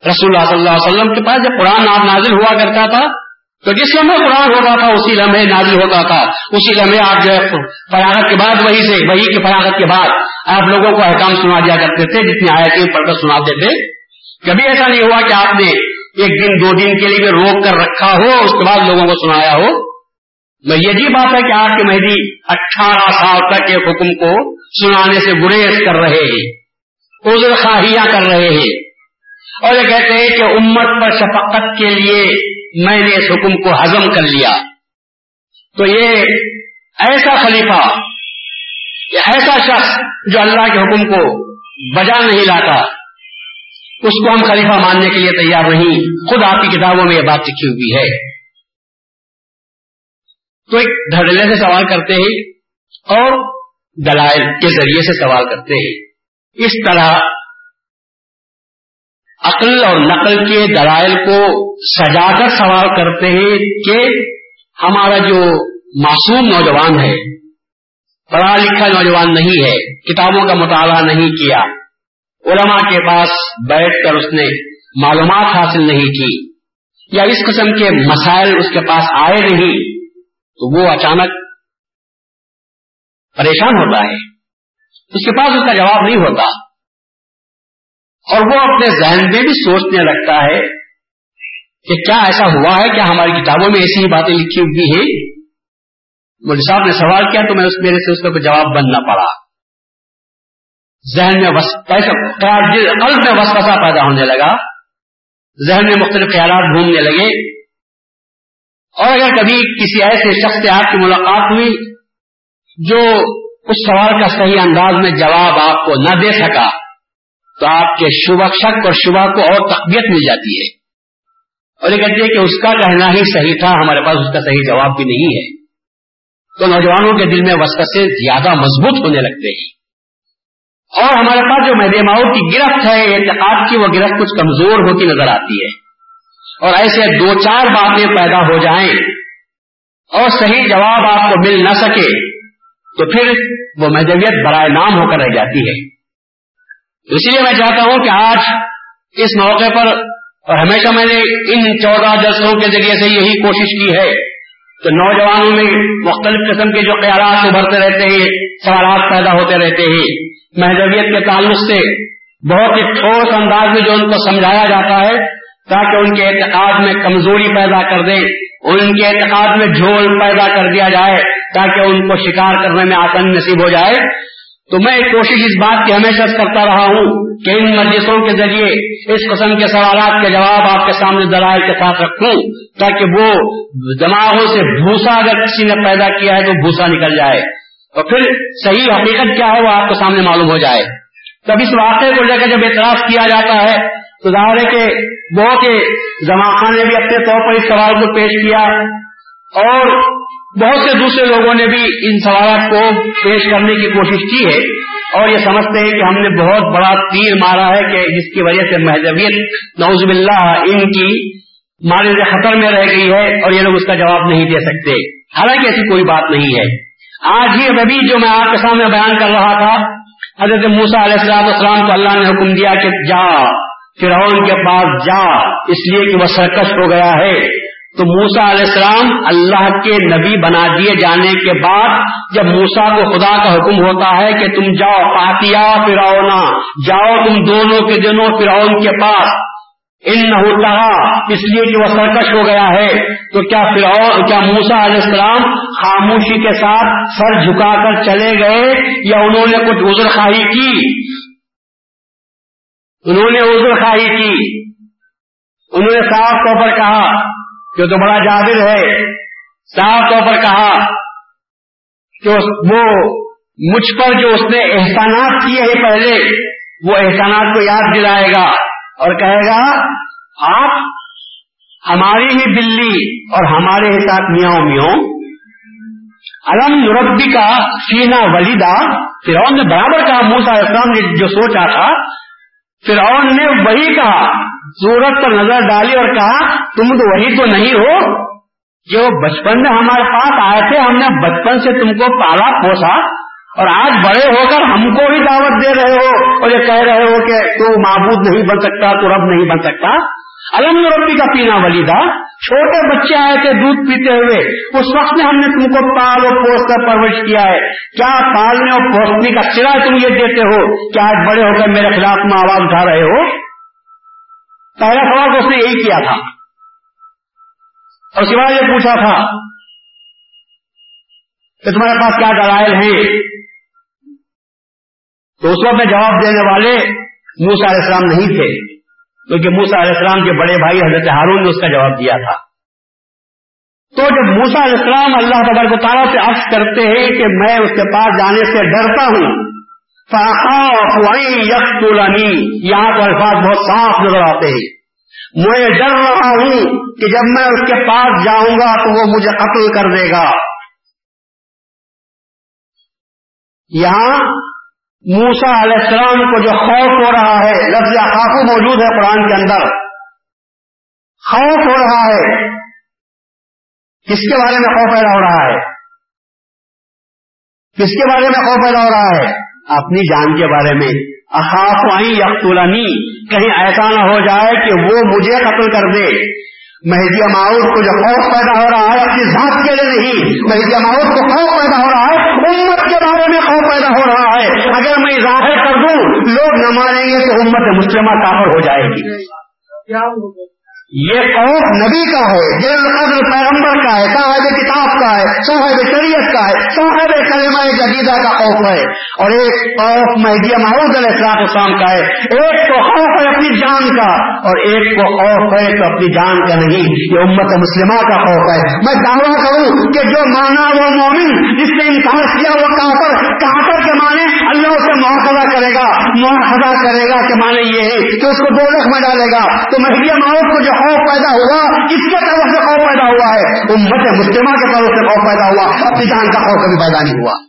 رسول اللہ صلی اللہ علیہ وسلم کے پاس جب قرآن آپ نازل ہوا کرتا تھا، تو جس لمحے قرآن ہوتا تھا، اسی لمحے نازل ہوتا تھا۔ اسی لمحے آپ جو ہے، فراغت کے بعد وہی سے، وہی کی فراغت کے بعد آپ لوگوں کو احکام سنا دیا کرتے تھے، جتنی آیتیں پڑھ کر سناتے تھے کبھی ایسا نہیں ہوا کہ آپ نے ایک دن دو دن کے لیے روک کر رکھا ہو، اس کے بعد لوگوں کو سنایا ہو۔ میں یہ بات ہے کہ آپ کے مہدی اٹھارہ سال تک ایک حکم کو سنانے سے گریز کر رہے ہیں، عذر خواہیاں کر رہے ہیں۔ اور یہ کہتے ہیں کہ امت پر شفقت کے لیے میں نے اس حکم کو ہضم کر لیا۔ تو یہ ایسا خلیفہ ایسا شخص جو اللہ کے حکم کو بجا نہیں لاتا۔ اس کو ہم خلیفہ ماننے کے لیے تیار نہیں، خود آپ کی کتابوں میں یہ بات لکھی ہوئی ہے۔ تو ایک دھڑلے سے سوال کرتے ہیں اور دلائل کے ذریعے سے سوال کرتے ہیں۔ اس طرح عقل اور نقل کے دلائل کو سجا کر سوال کرتے ہیں کہ ہمارا جو معصوم نوجوان ہے، پڑھا لکھا نوجوان نہیں ہے، کتابوں کا مطالعہ نہیں کیا علماء کے پاس بیٹھ کر اس نے معلومات حاصل نہیں کی یا اس قسم کے مسائل اس کے پاس آئے نہیں، تو وہ اچانک پریشان ہوتا ہے۔ اس کے پاس اس کا جواب نہیں ہوتا۔ اور وہ اپنے ذہن میں بھی سوچنے لگتا ہے کہ کیا ایسا ہوا ہے، کیا ہماری کتابوں میں ایسی ہی باتیں لکھی ہوئی ہیں؟ مجھے صاحب نے سوال کیا تو میں اس میرے سے اس کا جواب بننا پڑا۔ ذہن میں قلب میں وسوسہ پیدا ہونے لگا۔ ذہن میں مختلف خیالات گھومنے لگے۔ اور اگر کبھی کسی ایسے شخص سے آپ کی ملاقات ہوئی جو اس سوال کا صحیح انداز میں جواب آپ کو نہ دے سکا، تو آپ کے شبہ شک اور شبہ کو اور تقویت مل جاتی ہے۔ اور یہ کہتے ہیں کہ اس کا کہنا ہی صحیح تھا، ہمارے پاس اس کا صحیح جواب بھی نہیں ہے۔ تو نوجوانوں کے دل میں وسط سے زیادہ مضبوط ہونے لگتے ہیں۔ اور ہمارے پاس جو مہدماؤں کی گرفت ہے اعتقاد کی وہ گرفت کچھ کمزور ہوتی نظر آتی ہے۔ اور ایسے دو چار باتیں پیدا ہو جائیں اور صحیح جواب آپ کو مل نہ سکے، تو پھر وہ مہدویت برائے نام ہو کر رہ جاتی ہے۔ اسی لیے میں چاہتا ہوں کہ آج اس موقع پر، اور ہمیشہ میں نے ان چودہ جلسوں کے ذریعے سے یہی کوشش کی ہے کہ نوجوانوں میں مختلف قسم کے جو خیالات ابھرتے رہتے ہیں، سوالات پیدا ہوتے رہتے ہیں۔ مہذبیت کے تعلق سے بہت ہی ٹھوس انداز میں جو ان کو سمجھایا جاتا ہے، تاکہ ان کے اعتقاد میں کمزوری پیدا کر دے، اور ان کے اعتقاد میں جھول پیدا کر دیا جائے، تاکہ ان کو شکار کرنے میں آسانی نصیب ہو جائے۔ تو میں کوشش اس بات کی ہمیشہ کرتا رہا ہوں کہ ان مجلسوں کے ذریعے اس قسم کے سوالات کے جواب آپ کے سامنے دلائل کے ساتھ رکھوں، تاکہ وہ دماغوں سے بھوسا اگر کسی نے پیدا کیا ہے تو بھوسا نکل جائے۔ اور پھر صحیح حقیقت کیا ہے وہ آپ کے سامنے معلوم ہو جائے۔ تب اس واقعے کو لے کر جب اعتراض کیا جاتا ہے، تو ظاہر ہے کہ بہت خان نے بھی اپنے طور پر اس سوال کو پیش کیا اور بہت سے دوسرے لوگوں نے بھی ان سوالات کو پیش کرنے کی کوشش کی ہے اور یہ سمجھتے ہیں کہ ہم نے بہت بڑا تیر مارا ہے کہ جس کی وجہ سے مہذبیت نوز باللہ ان کی مارے خطر میں رہ گئی ہے اور یہ لوگ اس کا جواب نہیں دے سکتے۔ حالانکہ ایسی کوئی بات نہیں ہے۔ آج ہی ابھی جو میں آپ کے سامنے بیان کر رہا تھا، حضرت موسا علیہ السلام السلام کو اللہ نے حکم دیا کہ جا، فرعون کے پاس جا، اس لیے کہ وہ سرکش ہو گیا ہے۔ تو موسا علیہ السلام اللہ کے نبی بنا دیے جانے کے بعد جب موسا کو خدا کا حکم ہوتا ہے کہ تم جاؤ پاتیا فرعون، جاؤ تم دونوں کے دنوں فرعون کے پاس۔ ان نہ ہوتا اس لیے کہ وہ سرکش ہو گیا ہے۔ تو کیا فرعون، کیا موسا علیہ السلام خاموشی کے ساتھ سر جھکا کر چلے گئے یا انہوں نے کچھ عذر خواہی کی؟ انہوں نے عذر خواہی کی۔ انہوں نے صاف طور پر کہا کہ تو بڑا جابر ہے، صاف طور پر کہا کہ وہ مجھ پر جو اس نے احسانات کیے ہیں پہلے، وہ احسانات کو یاد دلائے گا۔ اور کہے گا، آپ ہماری ہی بلی اور ہمارے ہی ساتھ میاں میوں علم ربی کا سینا ولیدا، فرعون نے برابر کہا موسا اسلام نے جو سوچا تھا، فرعون نے وہی کہا سورت پر نظر ڈالی اور کہا، تم تو وہی تو نہیں ہو جو بچپن میں ہمارے پاس آئے تھے، ہم نے بچپن سے تم کو پالا پوسا اور آج بڑے ہو کر ہم کو بھی دعوت دے رہے ہو اور یہ کہہ رہے ہو کہ تو معبود نہیں بن سکتا، تو رب نہیں بن سکتا۔ الحمد ربی کا پینا ولی تھا چھوٹے بچے آئے تھے دودھ پیتے ہوئے۔ اس وقت میں ہم نے تم کو پال اور پوس کر پرورش کیا ہے۔ کیا پالنے اور پوسنے کا سرا تم یہ دیتے ہو کہ آج بڑے ہو کر میرے خلاف میں آواز اٹھا رہے ہو؟ پہلا سوال اس نے یہی کیا تھا۔ اور سوائے یہ پوچھا تھا کہ تمہارے پاس کیا دلائل ہیں؟ تو اس وقت میں جواب دینے والے موسا علیہ السلام نہیں تھے، کیونکہ موسا علیہ السلام کے بڑے بھائی حضرت ہارون نے اس کا جواب دیا تھا۔ تو جب موسا علیہ السلام اللہ تبارک تعالیٰ سے عرض کرتے ہیں کہ میں اس کے پاس جانے سے ڈرتا ہوں یہاں تو الفاظ بہت صاف نظر آتے ہیں۔ میں ڈر رہا ہوں کہ جب میں اس کے پاس جاؤں گا تو وہ مجھے قتل کر دے گا۔ یہاں موسا علیہ السلام کو جو خوف ہو رہا ہے، لفظ خافو موجود ہے قرآن کے اندر۔ خوف ہو رہا ہے۔ کس کے بارے میں خوف پیدا ہو رہا ہے؟ کس کے بارے میں خوف پیدا ہو رہا ہے؟ اپنی جان کے بارے میں۔ اخاف آئی یقینی کہیں ایسا نہ ہو جائے کہ وہ مجھے قتل کر دے۔ مہدی معاؤد کو جو خوف پیدا ہو رہا ہے اپنی ذات کے لیے نہیں۔ مہدی ماؤد کو خوف پیدا ہو رہا ہے، امت کے بارے میں خوف پیدا ہو رہا ہے۔ اگر میں ظاہر کر دوں، لوگ نہ مانیں گے تو امت مسلمہ کافر ہو جائے گی۔ یہ خوف نبی کا ہے، یہ قدر پیغمبر کا ہے، صاحب کتاب کا ہے، صاحب شریعت کا ہے، صاحب کلمہ جدیدہ کا خوف ہے۔ اور ایک خوف مہدی محمود علیہ السلام اسلام کا ہے، ایک تو خوف ہے اپنی جان کا، اور ایک کو خوف ہے تو اپنی جان کا نہیں، یہ امت مسلمہ کا خوف ہے۔ میں دعویٰ کروں کہ جو مانا وہ مومن، جس نے انکار کیا وہ کافر کافر کے معنی اللہ اسے مواخذہ کرے گا، مواخذہ کرے گا کہ معنی یہ ہے کہ اس کو دو لکھ میں ڈالے گا۔ تو مہدی محمود کو جو خوف پیدا ہوا کس کے طرف سے خوف پیدا ہوا ہے۔ امت مسلمہ کے طرف سے خوف پیدا ہوا، اپنی جان کا خوف کبھی پیدا نہیں ہوا۔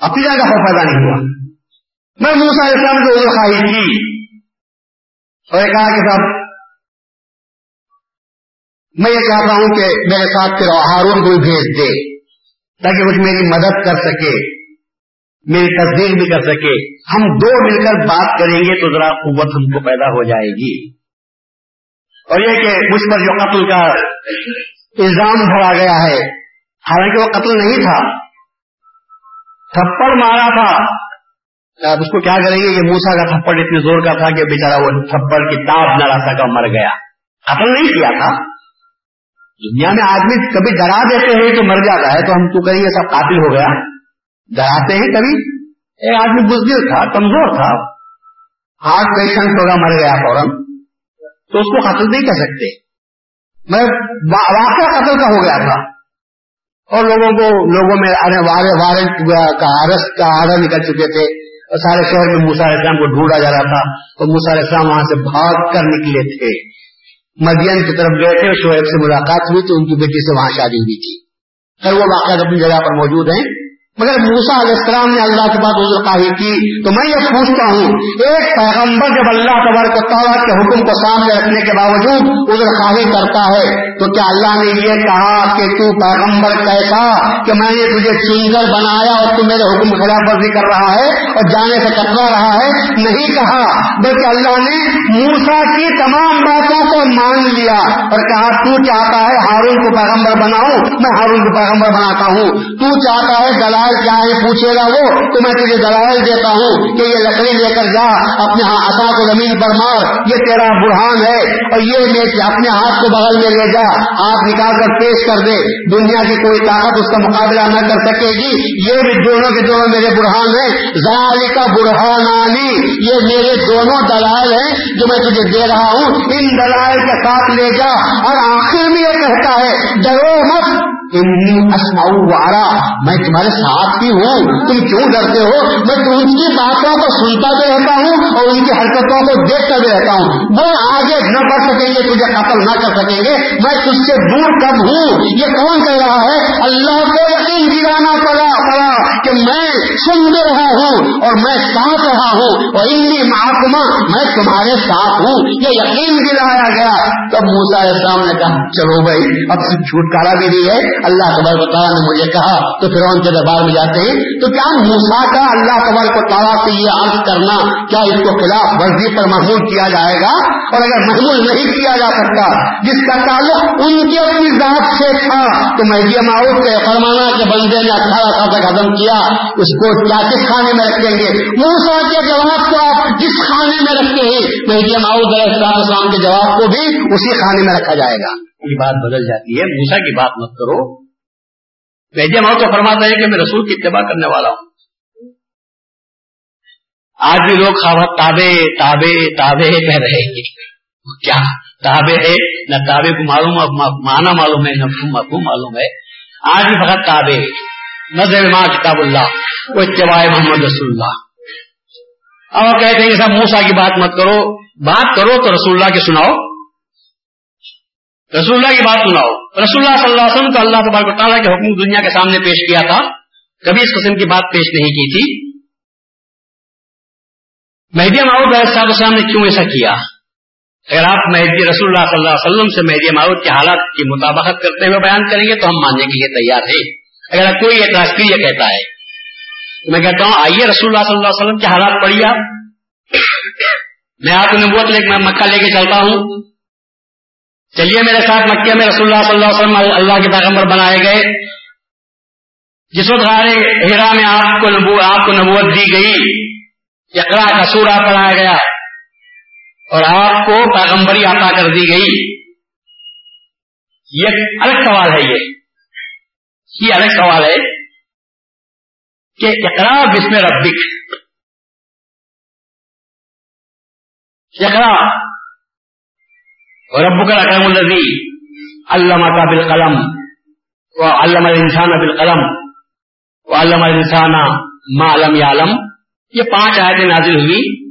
اپنی جان کا خوف پیدا نہیں ہوا۔ میں موسا اسلام کو ادھر خواہش کی۔ اور کہا کہ صاحب میں یہ چاہتا ہوں کہ میرے ساتھ پھر ہارون کو بھی بھیج دے، تاکہ کچھ میری مدد کر سکے۔ میری تصدیق بھی کر سکے۔ ہم دو مل کر بات کریں گے تو ذرا قوت ہم کو پیدا ہو جائے گی۔ اور یہ کہ مجھ پر جو قتل کا الزام بھرا گیا ہے، حالانکہ وہ قتل نہیں تھا، تھپڑ مارا تھا۔ آپ اس کو کیا کریں گے؟ یہ موسا کا تھپڑ اتنے زور کا تھا کہ بےچارا وہ تھپڑ کی تاپ نہ رہا سکا مر گیا۔ قتل نہیں کیا تھا۔ دنیا میں آدمی کبھی ڈرا دیتے ہیں تو مر جاتا ہے، تو ہم تو کہیں گے، سب قاتل ہو گیا۔ ڈراتے ہیں کبھی؟ ایک آدمی بزدل تھا، کمزور تھا۔ ہارٹ پیشنٹ ہوگا، مر گیا فوراً۔ تو اس کو قتل نہیں کر سکتے۔ میں واقعہ قتل کا ہو گیا تھا۔ اور لوگوں کو، لوگوں میں وارنٹ کا آرڈر نکل چکے تھے۔ اور سارے شہر میں موسا اسلام کو ڈھونڈا جا رہا تھا۔ تو موسا اسلام وہاں سے بھاگ کر نکلے تھے۔ مدین کی طرف گئے تھے، شعیب سے ملاقات ہوئی تو ان کی بیٹی سے وہاں شادی ہوئی تھی۔ خیر، وہ واقعات اپنی جگہ پر موجود ہیں۔ مگر موسا علیہ السلام نے اللہ کے بعد عذر قاہی کی۔ تو میں یہ پوچھتا ہوں، ایک پیغمبر جب اللہ تبارک تعالیٰ کے حکم کو سامنے رکھنے کے باوجود عذر خواہی کرتا ہے، تو کیا اللہ نے یہ کہا کہ تو پیغمبر کیسا کہ میں نے تجھے چن کر بنایا اور تو میرے حکم خلاف ورزی کر رہا ہے اور جانے سے کٹرا رہا ہے؟ نہیں کہا، بلکہ اللہ نے موسا کی تمام باتوں کو مان لیا اور کہا، تو چاہتا ہے ہارون کو پیغمبر بناؤں، میں ہارون کو پیغمبر بناتا ہوں۔ تو چاہتا ہے دلال دلائل کیا ہے پوچھے گا وہ، تو میں تجھے دلائل دیتا ہوں کہ یہ لکڑی لے کر جا، اپنے ہاں آسا کو زمین پر مار، یہ تیرا برہان ہے، اور یہ اپنے ہاتھ کو بغل میں لے جا، ہاتھ نکال کر پیش کر دے۔ دنیا کی کوئی طاقت اس کا مقابلہ نہ کر سکے گی۔ یہ بھی دونوں کے دونوں میرے برہان ہیں۔ ذالی کا برہان علی یہ میرے دونوں دلائل ہیں جو میں تجھے دے رہا ہوں۔ ان دلائل کے ساتھ لے جا، اور آخر میں یہ کہتا ہے، ڈرو مت۔ میں تمہارے ساتھ ہی ہوں. تم کیوں ڈرتے ہو؟ میں ان کی باتوں کو سنتا بھی رہتا ہوں اور ان کی حرکتوں کو دیکھتا بھی رہتا ہوں۔ وہ آگے نہ بڑھ سکیں گے، تجھے قتل نہ کر سکیں گے۔ میں تجھ سے دور کب ہوں؟ یہ کون کہہ رہا ہے؟ اللہ کو سن دے رہا ہوں اور میں ساتھ رہا ہوں اور انی محکمہ میں تمہارے ساتھ ہوں۔ یہ یقین دلایا گیا۔ تب موسا السلام نے کہا، چلو بھائی، اب سے چھٹکارا بھی نہیں ہے۔ اللہ تبارک تعالیٰ نے مجھے کہا، تو پھر ان کے دربار میں جاتے ہیں۔ تو کیا موسا کا اللہ تبارک تعالیٰ سے یہ عرض کرنا، کیا اس کو خلاف ورزی پر محمول کیا جائے گا؟ اور اگر محمول نہیں کیا جا سکتا، جس کا تعلق ان کی اپنی ذات سے تھا، تو مہدی معروف کے فرمانا کے بندے نے اٹھارہ سال تک ختم کیا، اس کو کیا کس کھانے میں رکھیں گے؟ موسا کے جواب کو آپ جس کھانے میں رکھتے ہیں مہدی معروف علیہ السلام کے جواب کو بھی اسی کھانے میں رکھا جائے گا۔ یہ بات بدل جاتی ہے۔ موسا کی بات مت کرو۔ ویجے ماؤ تو فرماتا ہے کہ میں رسول کی اتباع کرنے والا ہوں۔ آج بھی لوگ تابے تابے تابے کہہ رہے ہیں۔ کیا؟ تابے ہے؟ نہ تابے کو معلوم مانا معلوم ہے، نہ مفہوم معلوم ہے۔ آج بھی فقط تابے نظر ماں کتاب اللہ وہ اتباع محمد رسول اللہ۔ اب کہتے ہیں سب موسا کی بات مت کرو، بات کرو تو رسول اللہ کی سناؤ۔ رسول اللہ کی بات سناؤ۔ رسول اللہ صلی اللہ علیہ وسلم کو اللہ تبارک تعالیٰ کے حکم دنیا کے سامنے پیش کیا تھا۔ کبھی اس قسم کی بات پیش نہیں کی تھی۔ مہدی معود علیہ صاحب السلام نے کیوں ایسا کیا؟ اگر آپ مہدی رسول اللہ صلی اللہ علیہ وسلم سے مہدی معود کے حالات کی مطابقت کرتے ہوئے بیان کریں گے تو ہم ماننے کے لیے تیار ہیں۔ اگر کوئی اعتراض کے کہتا ہے میں کہتا ہوں، آئیے رسول اللہ صلی اللہ علیہ وسلم کے حالات پڑھیے آپ۔ میں آپ نبوت لے مکہ لے کے چلتا ہوں۔ چلیے، میرے ساتھ مکہ میں رسول اللہ صلی اللہ علیہ وسلم اللہ کے پیغمبر بنائے گئے۔ جس وقت ہمارے ہیرا میں آپ کو نبو آپ کو نبوت دی گئی، اقرا کا سورا پڑھایا گیا، اور آپ کو پیغمبری عطا کر دی گئی۔ یہ الگ سوال ہے یہ۔ یہ الگ سوال ہے کہ اقرا بسم ربک۔ اقرا رب کا اکرم الزی علامہ کا بالقلم و علامہ انسان بالقلم و علامہ انسان ما علم عالم یہ پانچ آیتیں نازل ہوئی۔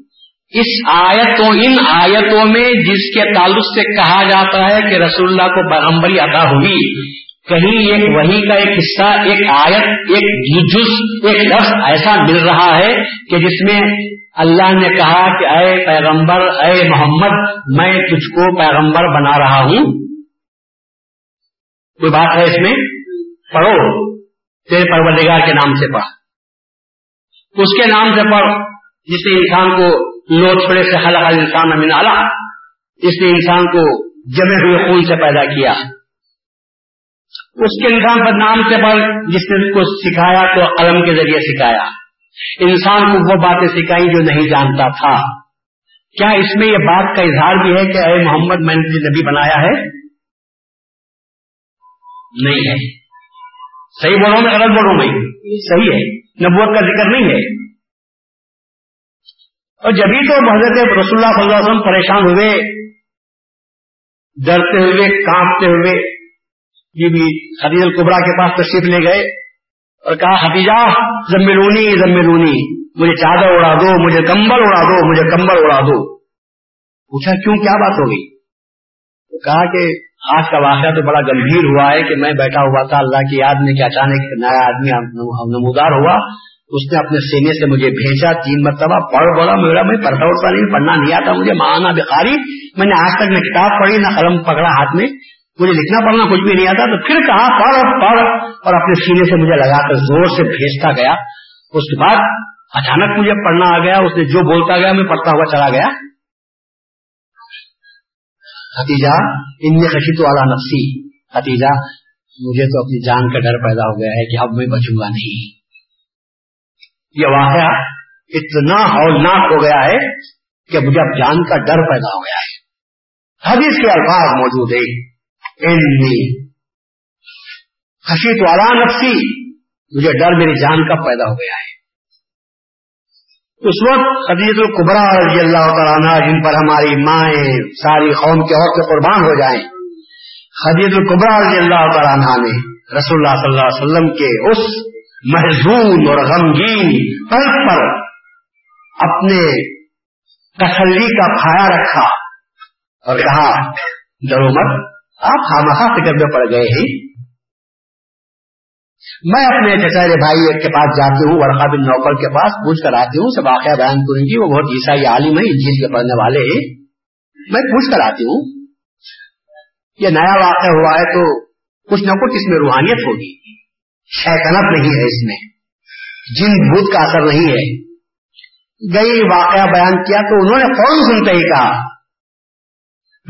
اس آیتوں، ان آیتوں میں جس کے تعلق سے کہا جاتا ہے کہ رسول اللہ کو پیغمبری عطا ہوئی۔ کہیں ایک وہی کا ایک حصہ، ایک آیت، ایک جز ایک لفظ ایسا مل رہا ہے کہ جس میں اللہ نے کہا کہ اے پیغمبر، اے محمد، میں تجھ کو پیغمبر بنا رہا ہوں۔ کوئی بات ہے اس میں؟ پڑھو۔ تیرے پروردگار کے نام سے پڑھ۔ اس کے نام سے پڑھ جس نے انسان کو لو چھوڑے سے خلق انسان امین اس نے انسان کو جمے ہوئے خون سے پیدا کیا۔ اس کے انسان پر نام سے پڑھ، جس نے کو سکھایا تو قلم کے ذریعے سکھایا۔ انسان کو وہ باتیں سکھائی جو نہیں جانتا تھا۔ کیا اس میں یہ بات کا اظہار بھی ہے کہ اے محمد، میں نے نبی بنایا ہے؟ نہیں ہے۔ صحیح بولوں میں، غلط بولوں میں؟ صحیح ہے۔ نبوت کا ذکر نہیں ہے۔ اور جبھی تو حضرت رسول اللہ صلی اللہ علیہ وسلم پریشان ہوئے، ڈرتے ہوئے، کانپتے ہوئے یہ بھی خدیج القبرا کے پاس تشریف لے گئے اور کہا حتیجہ زملونی زملونی، مجھے چادر اڑا دو، مجھے کمبل اڑا دو، مجھے کمبل اڑا دو۔ پوچھا، کیوں، کیا بات ہو گئی کہا کہ، آج کا واقعہ تو بڑا گمبھیر ہوا ہے کہ میں بیٹھا ہوا تھا، اللہ کی یاد میں کہ اچانک نیا آدمی نمودار ہوا۔ اس نے اپنے سینے سے مجھے بھیجا، تین مرتبہ پڑھ بولا میرا میں پڑھتا اڑتا نہیں پڑھنا نہیں آتا، مجھے مانا بخاری۔ میں نے آج تک نہ کتاب پڑھی، نہ قلم پکڑا ہاتھ میں۔ مجھے لکھنا پڑھنا کچھ بھی نہیں آتا، تو پھر کہا پڑھ پڑھ اور اپنے سینے سے مجھے لگا کر زور سے بھیجتا گیا۔ اس کے بعد اچانک مجھے پڑھنا آ گیا، اس نے جو بولتا گیا، میں پڑھتا ہوا چلا گیا۔ حتیجہ ان میں خشیت والا نفسی۔ حتیجہ، مجھے تو اپنی جان کا ڈر پیدا ہو گیا ہے کہ اب میں بچوں گا نہیں۔ یہ واقعہ اتنا ہولناک ہو گیا ہے کہ مجھے اب جان کا ڈر پیدا ہو گیا ہے۔ حدیث کے الفاظ موجود ہے خشیت والا نفسی مجھے ڈر میری جان کا پیدا ہو گیا ہے. اس وقت خدیت القبرا رضی اللہ تعالیٰ جن پر ہماری مائیں ساری قوم کے اور قربان ہو جائیں خدیت القبرا رضی اللہ تعالیٰ نے رسول اللہ صلی اللہ علیہ وسلم کے اس محضون اور غمگین پل پر اپنے تسلی کا کھایا رکھا اور کہا، ڈرو مت آپ خامخا فکر میں پڑ گئے ہیں۔ میں اپنے چچہرے بھائی کے پاس جاتی ہوں ورقا بن نوکر کے پاس پوچھ کر آتی ہوں سے واقعہ بیان کروں گی۔ وہ بہت عیسائی عالم ہے انجیل کے پڑھنے والے ہیں۔ میں پوچھ کر آتی ہوں، یہ نیا واقعہ ہوا ہے تو کچھ نہ کچھ اس میں روحانیت ہوگی۔ شیطنت نہیں ہے اس میں، جن بھوت کا اثر نہیں ہے۔ گئی واقعہ بیان کیا تو انہوں نے فوراً سنتے ہی کہا؟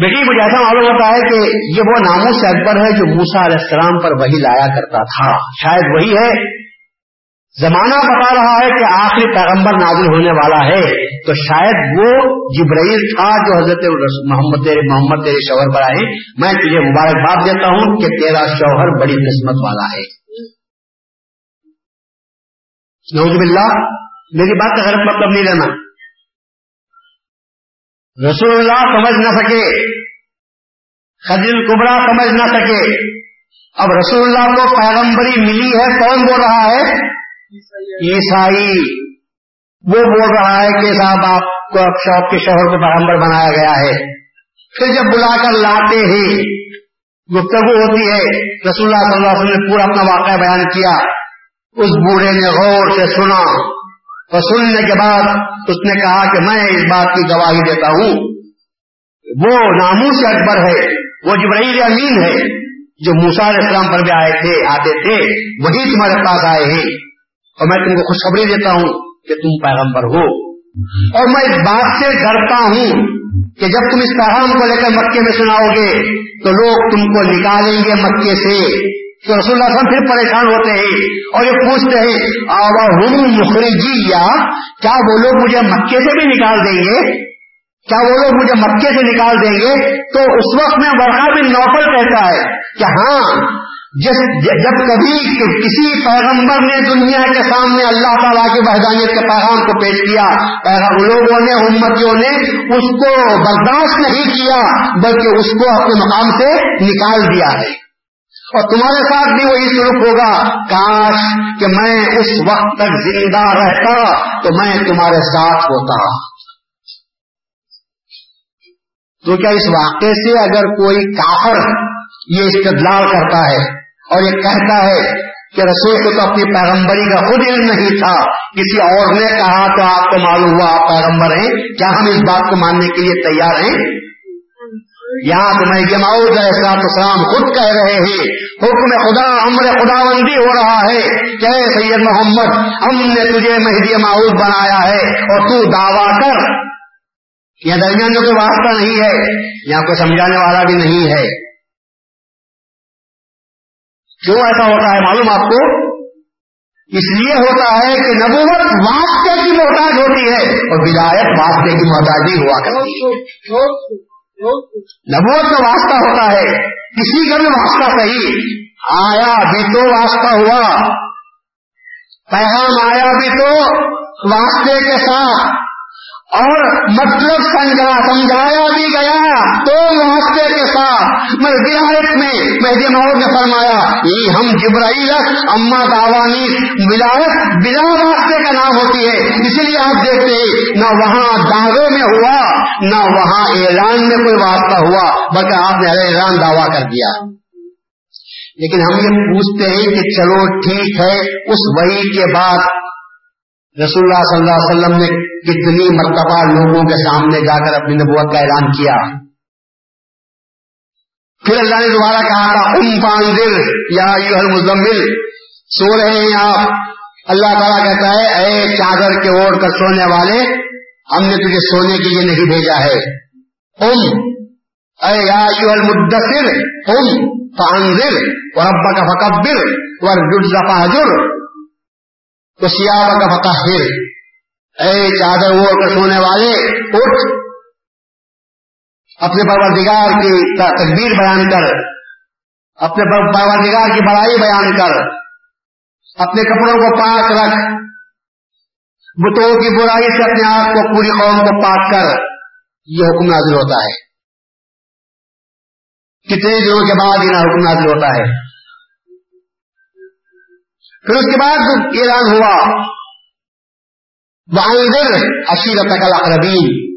بیٹی، مجھے ایسا معلوم ہوتا ہے کہ یہ وہ ناموں سے اکبر ہے جو موسا علیہ السلام پر وہی لایا کرتا تھا۔ شاید وہی ہے۔ زمانہ بتا رہا ہے کہ آخری پیغمبر نازل ہونے والا ہے۔ تو شاید وہ جبرائیل تھا جو حضرت محمد تیرے محمد تیرے شوہر پر آئے۔ میں تجھے مبارکباد دیتا ہوں کہ تیرا شوہر بڑی قسمت والا ہے۔ نوز باللہ، میری بات کا غلط مطلب نہیں لینا رسول اللہ سمجھ نہ سکے خدیل کبرا سمجھ نہ سکے۔ اب رسول اللہ کو پیغمبری ملی ہے، کون بول رہا ہے؟ عیسائی۔ وہ بول رہا ہے کہ صاحب، آپ کو اب شوق کے شوہر کو پیغمبر بنایا گیا ہے۔ پھر جب بلا کر لاتے ہی گفتگو ہوتی ہے، رسول اللہ صلی اللہ علیہ وسلم نے پورا اپنا واقعہ بیان کیا۔ اس بوڑھے نے غور سے سنا۔ اور سننے کے بعد اس نے کہا کہ میں اس بات کی گواہی دیتا ہوں۔ وہ نامو سے اکبر ہے، وہ جبرائیل امین ہے، جو موسا علیہ السلام پر بھی آئے تھے، آتے تھے، وہی تمہارے پاس آئے ہیں۔ اور میں تم کو خوشخبری دیتا ہوں کہ تم پیغمبر ہو۔ اور میں اس بات سے ڈرتا ہوں کہ جب تم اس پیغام کو لے کر مکے میں سناؤ گے، تو لوگ تم کو نکالیں گے مکے سے۔ تو رسول اللہ وسلم پھر پریشان ہوتے ہیں اور یہ پوچھتے ہیں آوا ہوں مخرجی یا کیا وہ لوگ مجھے مکے سے بھی نکال دیں گے؟ کیا وہ لوگ مجھے مکے سے نکال دیں گے؟ تو اس وقت میں ورقا بن نوفل کہتا ہے کہ ہاں جس جب کبھی کسی پیغمبر نے دنیا کے سامنے اللہ تعالیٰ کی وحدانیت کے پیغام کو پیش کیا لوگوں نے، امتیوں نے، اس کو برداشت نہیں کیا، بلکہ اس کو اپنے مقام سے نکال دیا ہے۔ اور تمہارے ساتھ بھی وہی سلوک ہوگا۔ کاش کہ میں اس وقت تک زندہ رہتا تو میں تمہارے ساتھ ہوتا۔ تو کیا اس واقعے سے اگر کوئی کافر یہ استدلال کرتا ہے اور یہ کہتا ہے کہ رسول کو تو اپنی پیغمبری کا خود علم نہیں تھا، کسی اور نے کہا تو آپ کو معلوم ہوا آپ پیغمبر ہیں، کیا ہم اس بات کو ماننے کے لیے تیار ہیں؟ یہاں تو میں جماؤد السلام خود کہہ رہے ہیں، حکم خدا، امر خدا بندی ہو رہا ہے۔ کہ سید محمد، ہم نے تجھے مہدی معاوض بنایا ہے اور تو دعویٰ کر۔ یہ درمیان جو کوئی واسطہ نہیں ہے، یہاں کوئی سمجھانے والا بھی نہیں ہے۔ کیوں ایسا ہوتا ہے معلوم آپ کو؟ اس لیے ہوتا ہے کہ نبوت واسطے کی محتاج ہوتی ہے اور ولایت واسطے کی محتاجی ہوا کرتی ہے۔ نبوت کا واسطہ ہوتا ہے۔ کسی کا بھی واسطہ صحیح۔ آیا بھی تو واسطہ ہوا۔ پیغام آیا بھی تو واسطے کے ساتھ۔ اور مطلب سمجھا سمجھایا بھی گیا تو واسطے کے ساتھ مگر میں مہدی محمود نے فرمایا، یہ ہم جبرائیل اما داوانی ولایت بلا واسطے کا نام ہوتی ہے اسی لیے آپ دیکھتے ہیں، نہ وہاں دعوے میں ہوا، نہ وہاں اعلان میں کوئی واسطہ ہوا، بلکہ آپ نے اعلان دعویٰ کر دیا۔ لیکن ہم یہ پوچھتے ہیں کہ چلو ٹھیک ہے، اس وحی کے بعد رسول اللہ صلی اللہ علیہ وسلم نے کتنی مرتبہ لوگوں کے سامنے جا کر اپنی نبوت کا اعلان کیا۔ پھر اللہ نے دوبارہ کہا تھا ام پانزل یا مزمل سو رہے ہیں آپ۔ اللہ تعالیٰ کہتا ہے، اے چادر کے اوڑھ کر سونے والے، ہم نے تجھے سونے کے لیے نہیں بھیجا ہے۔ ام اے یا المدثر ام فانزل وربك فكبر والرجز فاهجر وثيابك فطهر اے چادر وہ کر سونے والے، اٹھ۔ اپنے پروردگار کی تقدیر بیان کر۔ اپنے پروردگار کی بڑائی بیان کر۔ اپنے کپڑوں کو پاک رکھ۔ بتوں کی برائی سے اپنے آپ کو پوری قوم کو پاک کر۔ یہ حکم نازل ہوتا ہے۔ کتنے دنوں کے بعد یہ حکم نازل ہوتا ہے۔ پھر اس کے بعد اعلان ہوا اشیرت اقربین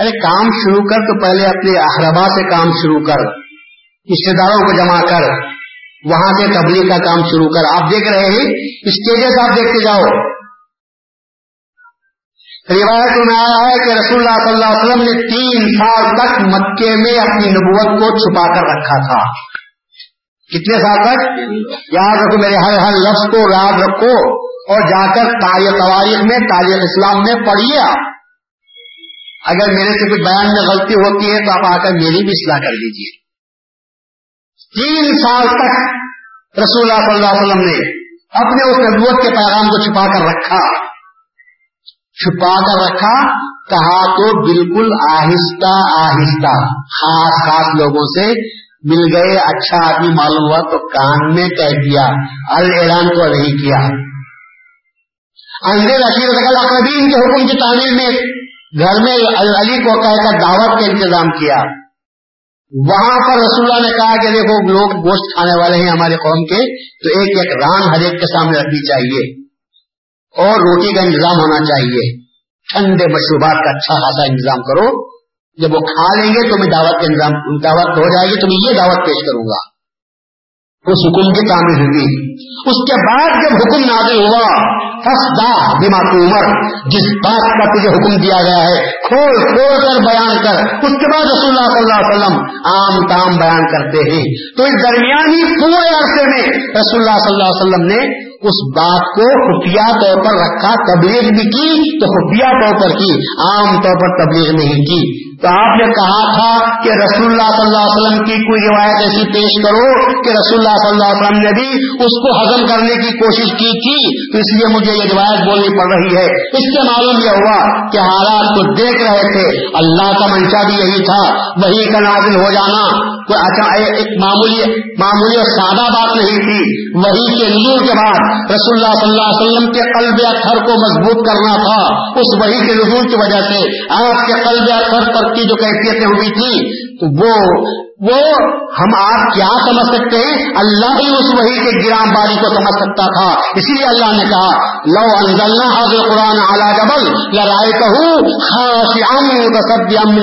ارے، کام شروع کر تو پہلے اپنے احربا سے کام شروع کر رشتے داروں کو جمع کر، وہاں سے تبلیغ کا کام شروع کر۔ آپ دیکھ رہے ہیں اسٹیجز آپ دیکھتے جاؤ۔ روایت میں آیا ہے کہ رسول اللہ صلی اللہ علیہ وسلم نے تین سال تک مکے میں اپنی نبوت کو چھپا کر رکھا تھا۔ کتنے سال تک؟ یاد رکھو میرے ہر ہر لفظ کو یاد رکھو اور جا کر تاریخ تواریخ میں، تاریخ اسلام میں پڑھیے آپ۔ اگر میرے سے کچھ بیان میں غلطی ہوتی ہے تو آپ آ کر میری بھی اصلاح کر دیجیے تین سال تک رسول اللہ صلی اللہ علیہ وسلم نے اپنے اس نبوت کے پیغام کو چھپا کر رکھا۔ چھپا کر رکھا، کہا تو بالکل آہستہ آہستہ، خاص خاص لوگوں سے مل گئے اچھا آدمی معلوم ہوا تو کان میں کہہ دیا اعلان کو نہیں کیا۔ اندر اقربین کے حکم کی تعمیر میں گھر میں علی کو کہہ کر دعوت کا انتظام کیا۔ وہاں پر رسول اللہ نے کہا کہ دیکھو، لوگ گوشت کھانے والے ہیں ہمارے قوم کے، تو ایک ایک ران ہر ایک کے سامنے رکھنی چاہیے۔ اور روٹی کا انتظام ہونا چاہیے۔ ٹھنڈے مشروبات کا اچھا خاصا انتظام کرو۔ جب وہ کھا لیں گے تو میں دعوت کا انتظام دعوت ہو جائے گی، تو میں یہ دعوت پیش کروں گا۔ وہ سکون کی تعمیر ہوگی۔ اس کے بعد جب حکم نازل ہوا فسدا بیما عمر، جس بات کا تجھے حکم دیا گیا ہے، کھول کھول کر بیان کر۔ اس کے بعد رسول اللہ صلی اللہ علیہ وسلم عام تام بیان کرتے ہیں۔ تو اس درمیانی پورے عرصے میں رسول اللہ صلی اللہ علیہ وسلم نے اس بات کو خفیہ طور پر رکھا، تبلیغ بھی کی تو خفیہ طور پر کی، عام طور پر تبلیغ نہیں کی۔ تو آپ نے کہا تھا کہ رسول اللہ صلی اللہ علیہ وسلم کی کوئی روایت ایسی پیش کرو کہ رسول اللہ صلی اللہ علیہ وسلم نے بھی اس کو ہضم کرنے کی کوشش کی تھی، تو اس لیے مجھے یہ روایت بولنی پڑ رہی ہے۔ اس سے معلوم یہ ہوا کہ حالات کو دیکھ رہے تھے۔ اللہ کا منشا بھی یہی تھا۔ وہی کا نازل ہو جانا۔ کوئی اچھا ایک معمولی معمولی اور سادہ بات نہیں تھی۔ وہی کے نزول کے بعد رسول اللہ صلی اللہ علیہ وسلم کے قلب اکثر کو مضبوط کرنا تھا۔ اس وہی کے نزول کی وجہ سے آپ کے قلب اکثر پر کی جو کیفیتیں ہوئی تھی تو وہ وہ ہم آپ کیا سمجھ سکتے ہیں؟ اللہ ہی اس وحی کے گرام باری کو سمجھ سکتا تھا۔ اسی لیے اللہ نے کہا، لو انزلنا حاضر قرآن اعلیٰ جبل یا رائے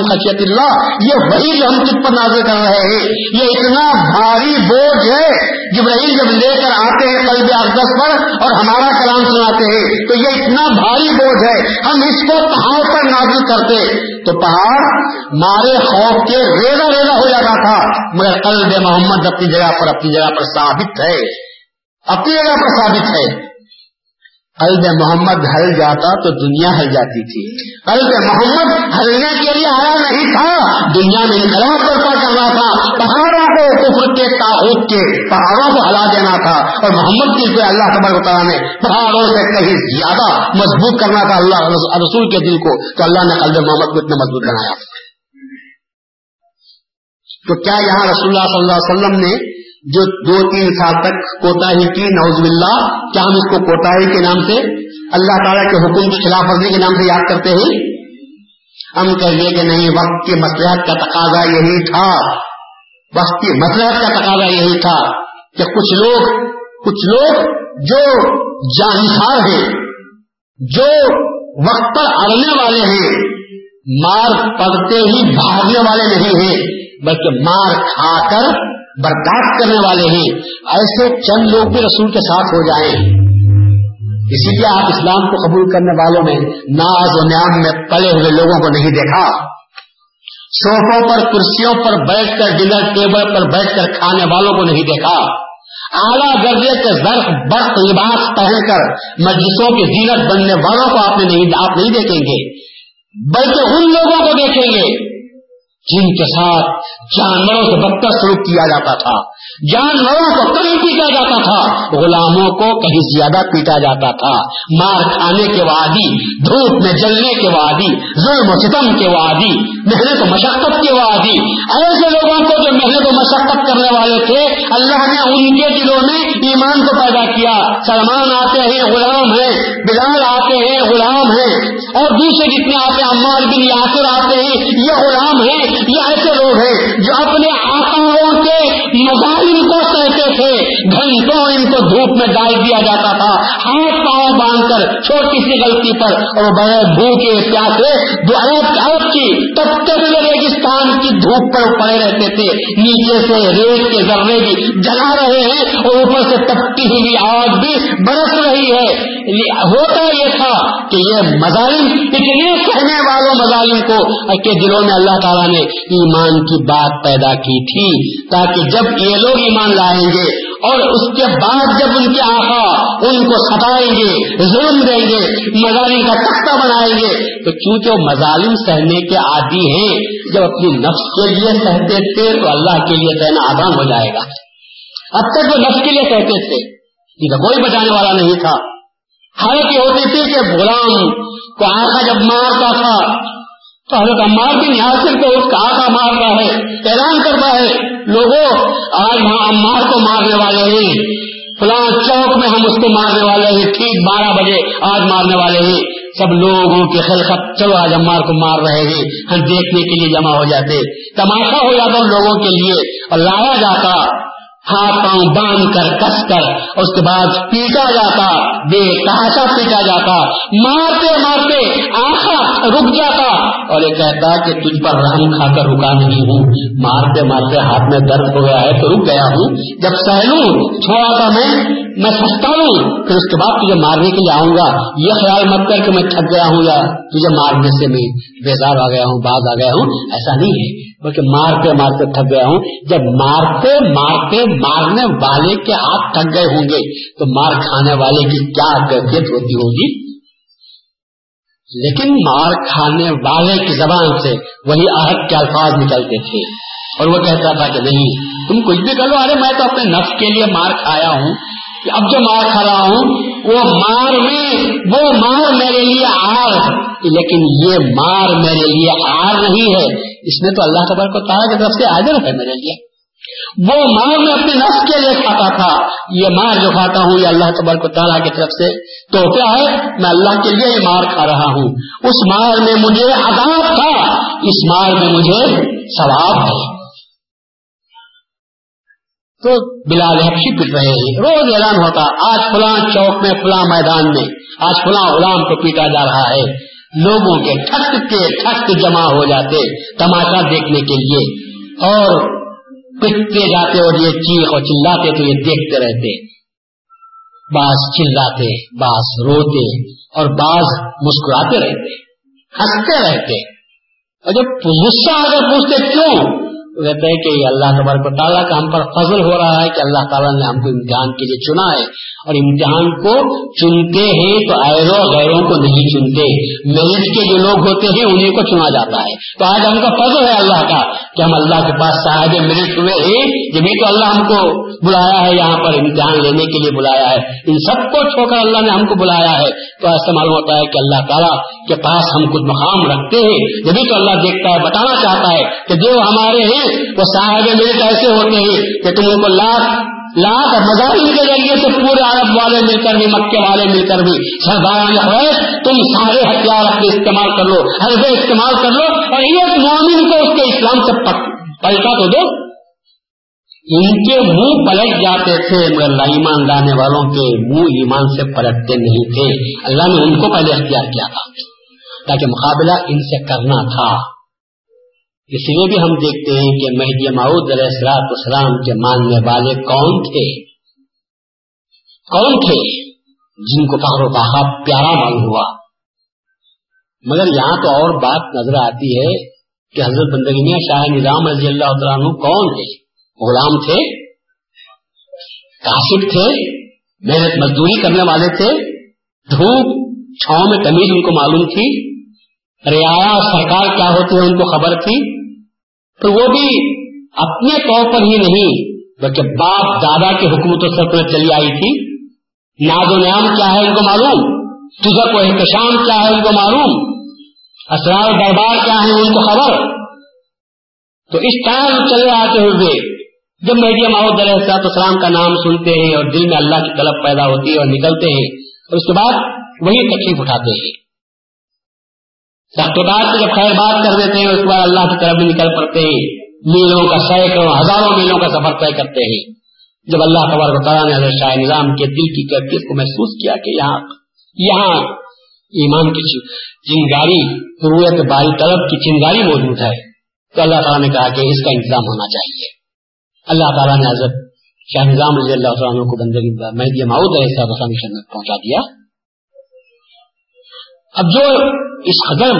خشیت اللہ۔ یہ وہی جو ہم کس پر نازل کر رہے ہیں، یہ اتنا بھاری بوجھ ہے۔ جبرائیل جب لے کر آتے ہیں قلب اقدس پر اور ہمارا کلام سناتے ہیں، تو یہ اتنا بھاری بوجھ ہے۔ ہم اس کو پہاڑ پر نازل کرتے۔ تو پہاڑ مارے خوف کے ریزا ریزا ہو جاتا تھا، مگر قلب محمد اپنی جگہ پر، اپنی جگہ پر ثابت ہے۔ اپنی جگہ پر ثابت ہے۔ قلب محمد ہل جاتا تو دنیا ہل جاتی تھی۔ قلب محمد ہلنے کے لیے آیا نہیں تھا، دنیا میں انقلاب برپا کرنا تھا۔ پہاڑ کو کفر کے تاحت کے پہاڑوں کو ہلا دینا تھا اور محمد کی سے اللہ خبر تعالیٰ نے پہاڑوں سے کہیں زیادہ مضبوط کرنا تھا اللہ رسول کے دل کو، تو اللہ نے قلب محمد کو اتنا مضبوط بنایا۔ تو کیا یہاں رسول اللہ صلی اللہ علیہ وسلم نے جو دو تین سال تک کوتا ہی کی نوز باللہ، کیا ہم اس کو کوتا ہی کے نام سے، اللہ تعالیٰ کے حکم کی خلاف ورزی کے نام سے یاد کرتے ہیں؟ ہم کہیے کہ نہیں، وقت کی مسلحت کا تقاضا یہی تھا۔ وقتی مسلحت مطلب کا تقاضا یہی تھا کہ کچھ لوگ کچھ لوگ جو جانسار ہیں، جو وقت پر اڑنے والے ہیں، مار پڑتے ہی بھاگنے والے نہیں ہیں، بلکہ مار کھا کر برداشت کرنے والے ہیں۔ ایسے چند لوگ بھی رسول کے ساتھ ہو جائیں۔ اسی لیے آپ اسلام کو قبول کرنے والوں میں ناز و نیام میں پلے ہوئے لوگوں کو نہیں دیکھا۔ سوفوں پر، کرسیوں پر بیٹھ کر ڈنر ٹیبل پر بیٹھ کر کھانے والوں کو نہیں دیکھا۔ اعلیٰ درجے کے ظرف برق، لباس پہن کر مجلسوں کی زینت بننے والوں کو آپ نہیں آپ نہیں دیکھیں گے، بلکہ ان لوگوں کو دیکھیں گے۔ جن کے ساتھ جانوروں سے بدتر سلوک کیا جاتا تھا، جانوروں کو کہیں پیٹا جاتا تھا، غلاموں کو کہیں زیادہ پیٹا جاتا تھا۔ مار کھانے کے وادی، دھوپ میں جلنے کے وادی، ظلم و ستم کے وادی، محنت و مشقت کے وادی۔ ایسے لوگوں کو جو محنت و مشقت کرنے والے تھے، اللہ نے ان کے دلوں میں ایمان کو پیدا کیا۔ سلمان آتے ہیں، غلام ہیں، بلال آتے ہیں، غلام ہیں۔ اور دوسرے جتنے آتے ہیں، عمار بن یاسر آتے ہیں، یہ غلام ہیں۔ یہ ایسے لوگ ہیں جو اپنے آکاؤں کے مظالم کو سہتے تھے، گھنٹوں ان کو دھوپ میں ڈال دیا جاتا تھا، ہاتھ پاؤں باندھ کر چھوٹی سی غلطی پر، اور بڑے بھوکے پیاسے عرب کی تب تک لگے کی دھوپ پر پڑے رہتے تھے، نیچے سے ریت کے ذرے بھی جلا رہے ہیں اور اوپر سے تپتی ہوئی آگ بھی برس رہی ہے۔ ہوتا یہ تھا کہ یہ مظالم، اتنے کہنے والوں مظالم کو کے دلوں میں اللہ تعالیٰ نے ایمان کی بات پیدا کی تھی، تاکہ جب یہ لوگ ایمان لائیں گے اور اس کے بعد جب ان کے آقا ان کو ستائیں گے، ظلم دیں گے مظالم کا تختہ بنائیں گے، تو چونکہ وہ مظالم سہنے کے عادی ہیں، جب اپنی نفس کے لیے سہتے تھے تو اللہ کے لیے سہنا آسان ہو جائے گا۔ اب تک وہ نفس کے لیے سہتے تھے کوئی بچانے والا نہیں تھا۔ حالت یہ ہوتی تھی کہ غلام کو آخا جب مارتا تھا تو حضرت عمار بن یاسر کو اس کا آقا مارتا ہے، اعلان کرتا ہے لوگوں آج ہم عمار کو مارنے والے ہیں۔ فلاں چوک میں ہم اس کو مارنے والے ہیں، ٹھیک بارہ بجے آج مارنے والے ہیں۔ سب لوگوں کے خلقت، چلو آج عمار کو مار رہے ہیں۔ ہم دیکھنے کے لیے جمع ہو جاتے۔ تماشا ہو جاتا ان لوگوں کے لیے اور لایا جاتا۔ ہاتھ پاؤں باندھ کر، کس کر، اس کے بعد پیٹا جاتا، بے تحاشا پیٹا جاتا، مارتے مارتے آخا رک جاتا۔ اور یہ کہتا کہ تجھ پر رحم کھا کر رکا نہیں ہوں۔ مارتے مارتے ہاتھ میں درد ہو گیا ہے تو رک گیا ہوں۔ جب سہلوں، چھوڑا تھا میں میں سستا ہوں، پھر اس کے بعد تجھے مارنے کے لیے آؤں گا۔ یہ خیال مت کر کہ میں تھک گیا ہوں یا تجھے مارنے سے میں بیزار آ گیا ہوں، باز آ گیا ہوں۔ ایسا نہیں ہے۔ بلکہ مارتے مارتے تھک گیا ہوں۔ جب مارتے مارتے مارنے والے کے ہاتھ تھک گئے ہوں گے، تو مار کھانے والے کی کیا کیفیت ہوتی ہوگی؟ لیکن مار کھانے والے کی زبان سے وہی آہت کے الفاظ نکلتے تھے۔ اور وہ کہتا تھا کہ نہیں، تم کچھ بھی کر لو، ارے میں تو اپنے نفس کے لیے مار کھایا ہوں۔ اب جو مار کھا رہا ہوں، وہ مار میں، وہ مار میرے لیے آر لیکن یہ مار میرے لیے آر نہیں ہے۔ اس میں تو اللہ تبر کو تعالیٰ کی طرف سے حاضر ہے میرے لیے۔ وہ مار میں اپنے نفس کے لیے کھاتا تھا۔ یہ مار جو کھاتا ہوں، یہ اللہ تبر کو تعالیٰ کی طرف سے تو کیا ہے۔ میں اللہ کے لیے یہ مار کھا رہا ہوں۔ اس مار میں مجھے عذاب تھا۔ اس مار میں مجھے ثواب ہے تو بلال حفشی پٹ رہے ہیں۔ روز اعلان ہوتا، آج فلاں چوک میں، فلاں میدان میں، آج فلاں غلام کو پیٹا جا رہا ہے۔ لوگوں کے ٹھک کے ٹھک جمع ہو جاتے تماشا دیکھنے کے لیے۔ اور پٹتے جاتے اور یہ چیخ اور چلاتے تو یہ دیکھتے رہتے۔ بعض چلاتے بعض روتے اور بعض مسکراتے رہتے، ہنستے رہتے۔ اور جب غصہ اگر پوچھتے، کیوں؟ کہتے ہیں کہ اللہ تبارک تعالیٰ کا ہم پر فضل ہو رہا ہے کہ اللہ تعالیٰ نے ہم کو امتحان کے لیے چنا ہے اور امتحان کو چنتے ہیں تو ایرو غیروں کو نہیں چنتے۔ میرٹ کے جو لوگ ہوتے ہیں انہیں کو چنا جاتا ہے۔ تو آج ہم کا فضل ہے اللہ کا۔ کہ ہم اللہ کے پاس صاحب میرٹ ہوئے ہیں جبھی تو اللہ ہم کو بلایا ہے، یہاں پر امتحان لینے کے لیے بلایا ہے۔ ان سب کو چھوڑ کر اللہ نے ہم کو بلایا ہے۔ تو ایسا معلوم ہوتا ہے کہ اللہ تعالیٰ کے پاس ہم کچھ مقام رکھتے ہیں۔ جبھی تو اللہ دیکھتا ہے، بتانا چاہتا ہے کہ جو ہمارے ہیں، وہ صاحب ملک ایسے ہوتے ہیں کہ تم ان کو لاکھ لاکھ مظاہر کے ذریعے سے پورے عرب والے مل کر بھی، مکے والے مل کر بھی۔ سردار تم سارے ہتھیار اپنے استعمال کر لو، ہر استعمال کر لو اور ایک مومن کو اس کے اسلام سے پلٹا تو دو۔ ان کے منہ پلٹ جاتے تھے، مگر اللہ ایمان لانے والوں کے منہ ایمان سے پلٹتے نہیں تھے۔ اللہ نے ان کو پہلے اختیار کیا تھا، تاکہ مقابلہ ان سے کرنا تھا۔ اس لیے بھی ہم دیکھتے ہیں کہ مہدی معود علیہ السلاط اسلام کے ماننے والے کون تھے؟ کون تھے جن کو فخر و باہا پیارا معلوم ہوا؟ مگر یہاں تو اور بات نظر آتی ہے کہ حضرت بندگی میں شاہ نظام رضی اللہ عنہ کون تھے؟ غلام تھے؟ کاشف تھے؟ محنت مزدوری کرنے والے تھے؟ دھوپ چھاؤں میں تمیز ان کو معلوم تھی؟ رعایا سرکار کیا ہوتی ہے ان کو خبر تھی؟ تو وہ بھی اپنے طور پر ہی نہیں، بلکہ باپ دادا کے حکومتوں سے چلی آئی تھی۔ ناز و نعام کیا ہے ان کو معلوم؟ تجھے کو احتشام کیا ہے ان کو معلوم؟ اسرار دربار کیا ہے ان کو خبر؟ تو اس طرح چلے آتے ہوئے، جب میڈیا محمد علیہ السلام کا نام سنتے ہیں اور دل میں اللہ کی طلب پیدا ہوتی ہے اور نکلتے ہیں، اور اس کے بعد وہی تکلیف اٹھاتے ہیں۔ سختار سے جب خیر بات کر دیتے ہیں، اس کے بعد اللہ کی طرف بھی نکل پڑتے ہیں۔ میلوں کا سینکڑوں ہزاروں میلوں کا سفر طے کرتے ہیں۔ جب اللہ خبر تعالیٰ نے حضرت شاہ نظام کے دل کی کیفیت کو محسوس کیا کہ یہاں یہاں ایمان کی چنگاری، رویت باری طلب کی چنگاری موجود ہے۔ تو اللہ تعالیٰ نے کہا کہ اس کا انتظام ہونا چاہیے۔ اللہ تعالیٰ نے حضرت شاہ نظام رضی اللہ عنہ کو بندگی مہدی ماؤد علیہ السلام پہنچا دیا۔ اب جو اس قدم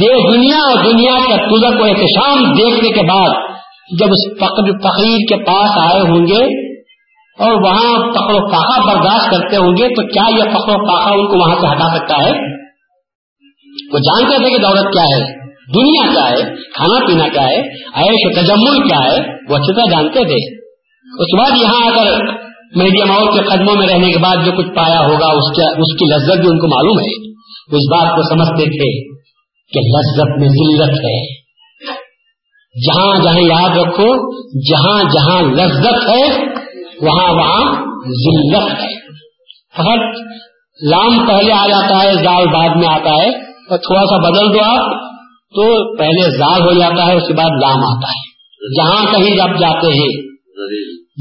دے دنیا اور دنیا کا تجر کو احتشام دیکھنے کے بعد جب اس تقریر کے پاس آئے ہوں گے اور وہاں فخر و پاخا برداشت کرتے ہوں گے تو کیا یہ فخر و پاخا ان کو وہاں سے ہٹا سکتا ہے؟ وہ جانتے تھے کہ دولت کیا ہے، دنیا کیا ہے، کھانا پینا کیا ہے، عیش و تجمل کیا ہے، وہ اچھی طرح جانتے تھے۔ اس کے بعد یہاں اگر میڈیا ماؤ کے قدموں میں رہنے کے بعد جو کچھ پایا ہوگا اس کی لذت بھی ان کو معلوم ہے۔ اس بات کو سمجھتے تھے کہ لذت میں ذلت ہے۔ جہاں جہاں یاد رکھو، جہاں جہاں لذت ہے، وہاں وہاں ذلت ہے۔ فقط لام پہلے آ جاتا ہے، زال بعد میں آتا ہے۔ اور تھوڑا سا بدل دو آپ تو پہلے زاد ہو جاتا ہے، اس کے بعد لام آتا ہے۔ جہاں کہیں جب جاتے ہیں،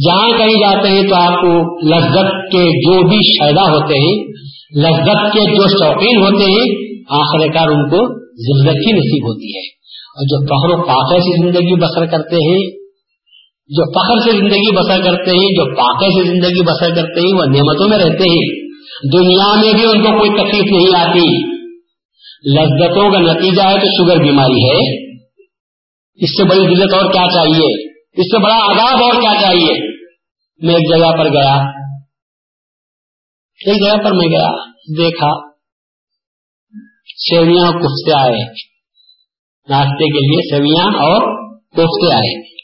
جہاں کہیں جاتے ہیں تو آپ کو لذت کے جو بھی شیدا ہوتے ہیں لذت کے جو شوقین ہوتے ہیں آخر کار ان کو زندگی نصیب ہوتی ہے۔ اور جو فخر و پاکے سے زندگی بسر کرتے ہیں، جو فخر سے زندگی بسر کرتے ہیں، جو پاکے سے زندگی بسر کرتے ہیں، وہ نعمتوں میں رہتے ہیں۔ دنیا میں بھی ان کو کوئی تکلیف نہیں آتی۔ لذتوں کا نتیجہ ہے تو شوگر بیماری ہے۔ اس سے بڑی دلت اور کیا چاہیے؟ اس سے بڑا آداب اور کیا چاہیے؟ میں ایک جگہ پر گیا۔ ایک جگہ پر میں گیا، دیکھا، سیویاں کفتے آئے۔ ناشتے کے لیے سیویاں اور کفتے آئے۔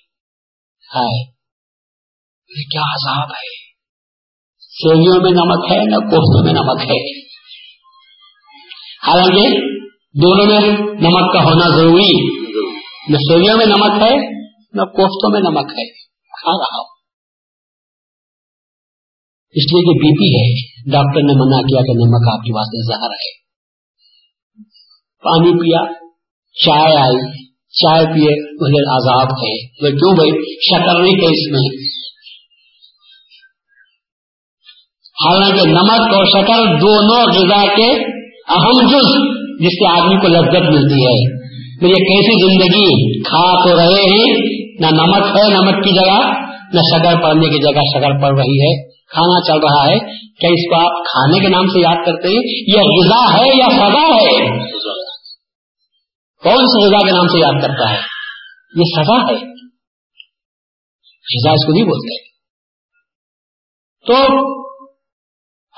ہائے کیا عذاب ہے؟ سیویوں میں نمک ہے، نہ کوفتوں میں نمک ہے۔ حالانکہ دونوں میں نمک کا ہونا ضروری۔ نہ سوئیوں میں نمک ہے، نہ کوفتوں میں نمک ہے۔ کھا رہا ہوں اس لیے کہ بی پی ہے۔ ڈاکٹر نے منع کیا کہ نمک آپ کے واسطے زہر ہے۔ پانی پیا، چائے آئی، چائے پیے مجھے آزاد ہے کیوں بھائی، شکر نہیں تھے اس میں۔ حالانکہ نمک اور شکر دونوں غذا کے اہم جز جس سے آدمی کو لذت ملتی ہے۔ یہ کیسی زندگی کھا تو رہے ہیں نہ نمک ہے نمک کی جگہ، نہ شکر پڑنے کی جگہ شکر پڑ رہی ہے۔ کھانا چل رہا ہے، کیا اس کو آپ کھانے کے نام سے یاد کرتے ہیں؟ یہ غذا ہے یا سزا ہے؟ کون سی غذا کے نام سے یاد کرتا ہے؟ یہ سزا ہے۔ غذا اس کو نہیں بولتے۔ تو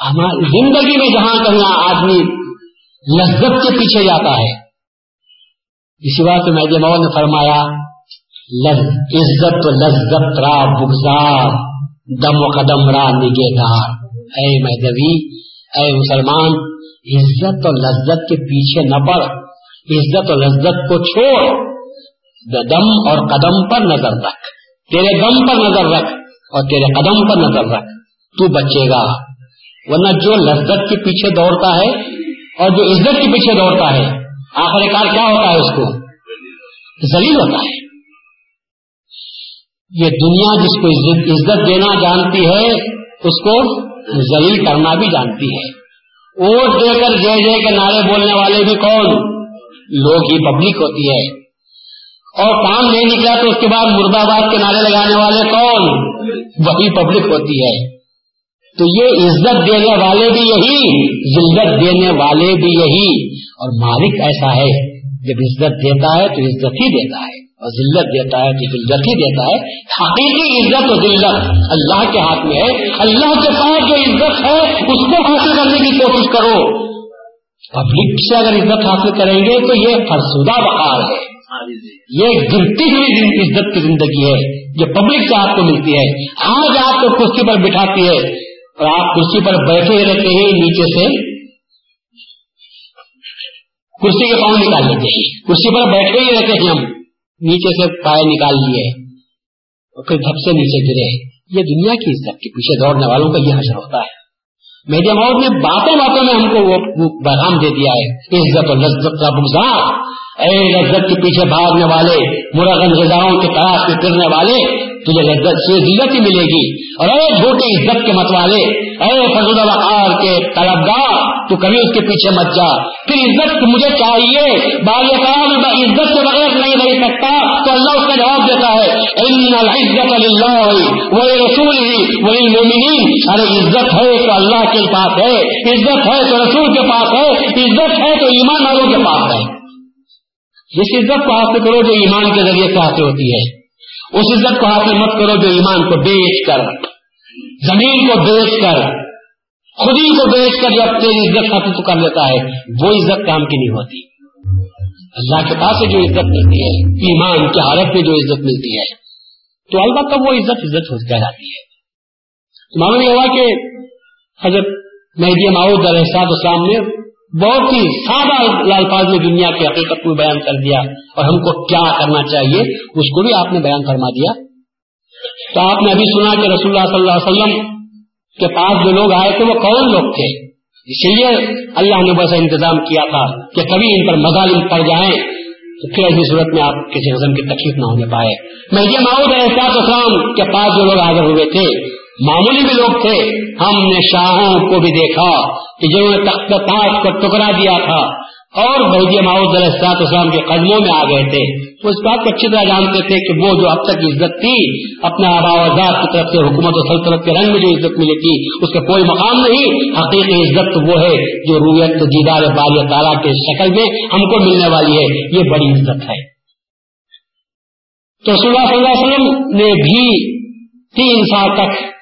ہماری زندگی میں جہاں کہیں آدمی لذت کے پیچھے جاتا ہے، اسی بات میں جماؤ نے فرمایا عزت لذت را بگزار دم و قدم را نگے دار اے مہدوی، اے مسلمان، عزت اور لذت کے پیچھے نہ پڑ۔ عزت اور لذت کو چھوڑ۔ دم اور قدم پر نظر رکھ۔ تیرے دم پر نظر رکھ اور تیرے قدم پر نظر رکھ۔ تو بچے گا۔ ورنہ جو لذت کے پیچھے دوڑتا ہے اور جو عزت کے پیچھے دوڑتا ہے، آخر کار کیا ہوتا ہے اس کو؟ زلیل ہوتا ہے۔ یہ دنیا جس کو عزت دینا جانتی ہے، اس کو ذلیل کرنا بھی جانتی ہے۔ ووٹ دے کر جے جے کے نعرے بولنے والے بھی کون؟ لوگ ہی پبلک ہوتی ہے۔ اور کام نہیں نکلا تو اس کے بعد مرداباد کے نعرے لگانے والے کون؟ وہی پبلک ہوتی ہے۔ تو یہ عزت دینے والے بھی یہی، ذلت دینے والے بھی یہی۔ اور مالک ایسا ہے، جب عزت دیتا ہے تو عزت ہی دیتا ہے۔ اور ذلت دیتا ہے تو عزت ہی دیتا ہے۔ حقیقی عزت اور ذلت اللہ کے ہاتھ میں ہے۔ اللہ کے پاس جو عزت ہے، اس کو حاصل کرنے کی کوشش کرو۔ پبلک سے اگر عزت حاصل کریں گے تو یہ فرسودہ بخار ہے۔ یہ گرتی ہوئی عزت کی زندگی ہے۔ جو پبلک سے آپ کو ملتی ہے۔ آج آپ کو کرسی پر بٹھاتی ہے۔ اور آپ کرسی پر بیٹھے رہتے ہیں، نیچے سے کرسی کے پاؤں نکال لیتے ہیں۔ کرسی پر بیٹھے ہی رہتے ہیں ہم۔ نیچے سے پائے نکال لیے اور پھر دھپ سے نیچے گرے۔ یہ دنیا کی عزت کے پیچھے دوڑنے والوں کا یہ حشر ہوتا ہے۔ میڈیا ماؤ نے باتوں باتوں میں ہم کو وہ پیغام دے دیا ہے۔ عزت اور لذت کا بگزار اے لذت کے پیچھے بھاگنے والے، مرغن غذاؤں کے تلاش میں پھرنے والے، تجھے لذت سے عزت ہی ملے گی۔ اور اے جھوٹے عزت کے مت والے، اے فضل وقار کے طلبگار تو کبھی اس کے پیچھے مت جا۔ پھر عزت مجھے چاہیے، بال میں عزت کے بغیر نہیں رہ سکتا تو اللہ اس کا جواب دیتا ہے عزت اللہ وہی رسول ہی وہی مومنین ارے عزت ہے تو اللہ کے پاس ہے، عزت ہے تو رسول کے پاس ہے، عزت ہے تو ایمان والوں کے پاس ہے۔ جس عزت کو حاصل کرو جو ایمان کے ذریعے سے حاصل ہوتی ہے، اس عزت کو حاصل مت کرو جو ایمان کو بیچ کر، زمین کو بیچ کر، خودی کو بیچ کر جب تیری عزت حاصل کر لیتا ہے، وہ عزت کام کی نہیں ہوتی۔ اللہ کے پاس سے جو عزت ملتی ہے، ایمان کی حالت میں جو عزت ملتی ہے، تو البتہ وہ عزت عزت ہو جاتی ہے۔ معلوم یہ ہوا کہ حضرت مہدی ماؤد علیہ السلام نے بہت ہی سادہ الفاظ میں دنیا کی حقیقت کو بیان کر دیا اور ہم کو کیا کرنا چاہیے، اس کو بھی آپ نے بیان فرما دیا۔ تو آپ نے ابھی سنا کہ رسول اللہ صلی اللہ علیہ وسلم کے پاس جو لوگ آئے تھے، وہ کون لوگ تھے؟ اسی لیے اللہ نے بس انتظام کیا تھا کہ کبھی ان پر مظالم پڑ جائیں تو پھر ایسی صورت میں آپ کسی قسم کی تکلیف نہ ہونے پائے۔ میں یہ ماؤد احساس اسلام کے پاس جو لوگ حاضر ہوئے تھے، معمولی بھی لوگ تھے، ہم نے شاہوں کو بھی دیکھا کہ جنہوں نے تخت تاج کو ٹکڑا دیا تھا اور بہدی ماؤد السلاط اسلام کے قدموں میں آ گئے تھے۔ وہ اس بات کو اچھی طرح جانتے تھے کہ وہ جو اب تک عزت تھی اپنے آبا وزاد کی طرف سے، حکومت و سلطنت کے رنگ میں جو عزت ملی تھی، اس کا کوئی مقام نہیں۔ حقیقی عزت تو وہ ہے جو رویت، دیدار بال تعالیٰ کے شکل میں ہم کو ملنے والی ہے۔ یہ بڑی عزت ہے۔ تو صلی اللہ علیہ وسلم نے بھی تین سال تک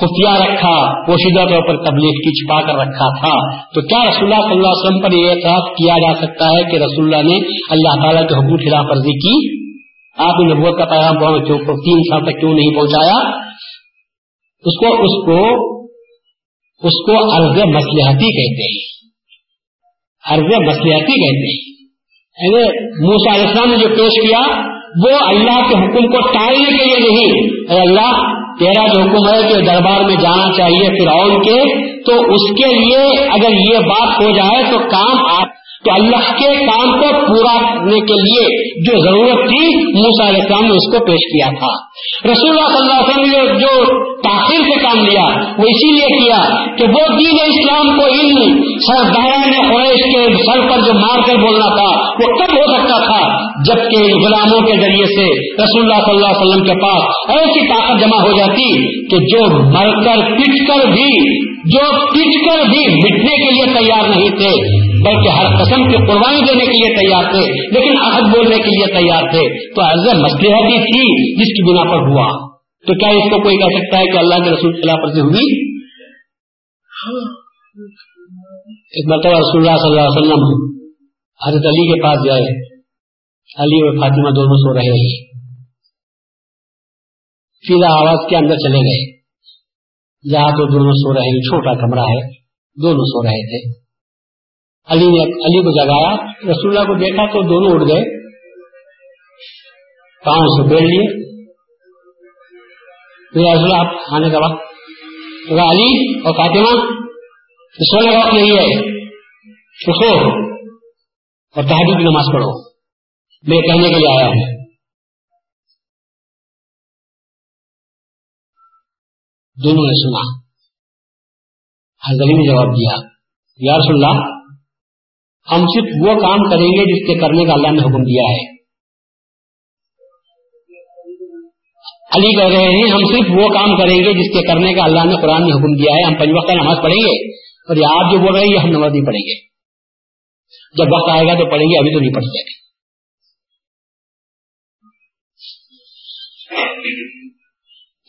خفیہ رکھا، پوشیدہ طور پر تبلیغ کی چھپا کر رکھا تھا۔ تو کیا رسول اللہ صلی اللہ علیہ وسلم پر یہ اعتراض کیا جا سکتا ہے کہ رسول اللہ نے اللہ تعالیٰ کے حکومت خلاف ورزی کی؟ آپ نے نبوت کا پیغام تین سال تک کیوں نہیں پہنچایا؟ اس کو اس کو اس کو عرض مسلحتی کہتے ہیں۔ عرض مسلحتی کہتے ہیں۔ یعنی موسا علیہ السلام نے جو پیش کیا وہ اللہ کے حکم کو ٹالنے کے لیے نہیں۔ اے اللہ، تیرا جو حکم ہے کہ دربار میں جانا چاہیے فرعون کے، تو اس کے لیے اگر یہ بات ہو جائے تو کام آپ تو اللہ کے کام کو پورا کرنے کے لیے جو ضرورت تھی موسا علیہ السلام نے اس کو پیش کیا تھا۔ رسول اللہ صلی اللہ علیہ وسلم نے جو تاخیر سے کام لیا، وہ اسی لیے کیا کہ وہ دین اسلام کو ان سرداران قریش کے سر پر جو مار کر بولنا تھا، وہ کب ہو سکتا تھا جبکہ غلاموں کے ذریعے سے رسول اللہ صلی اللہ علیہ وسلم کے پاس ایسی طاقت جمع ہو جاتی کہ جو مر کر پٹ کر بھی، جو پٹ کر بھی مٹنے کے لیے تیار نہیں تھے۔ بلکہ ہر قسم کی قربانی دینے کے لیے تیار تھے، لیکن عہد بولنے کے لیے تیار تھے۔ تو عرض مسئلہ بھی تھی جس کی بنا پر ہوا۔ تو کیا اس کو کوئی کہہ سکتا ہے کہ اللہ کے رسول خلاف ورزی ہوئی ایک مرتبہ رسول اللہ صلی اللہ علیہ وسلم حضرت علی کے پاس جائے۔ علی اور فاطمہ دونوں سو رہے۔ ہیں سیدھا آواز کے اندر چلے گئے۔ جہاں تو دونوں سو رہے ہیں چھوٹا کمرہ ہے، دونوں سو رہے تھے۔ علی نے علی کو جگایا، رسول اللہ کو دیکھا تو دونوں اٹھ گئے۔ پاؤں سے بیڑ لیے۔ رسول آپ آنے کا وقت۔ علی اور فاطمہ سونے کا وقت نہیں ہے۔ سو اور تحریر کی نماز پڑھو۔ میں کہنے کے لیے آیا ہوں دونوں نے سنا۔ حضری نے جواب دیا، یا رسول اللہ ہم صرف وہ کام کریں گے جس کے کرنے کا اللہ نے حکم دیا ہے۔ علی کہہ رہے ہیں، ہم صرف وہ کام کریں گے جس کے کرنے کا اللہ نے قرآن میں حکم دیا ہے۔ ہم پنج وقت نماز پڑھیں گے اور یہ آپ جو بول رہے ہیں، یہ ہم نماز نہیں پڑھیں گے۔ جب وقت آئے گا تو پڑھیں گے، ابھی تو نہیں پڑھ جائے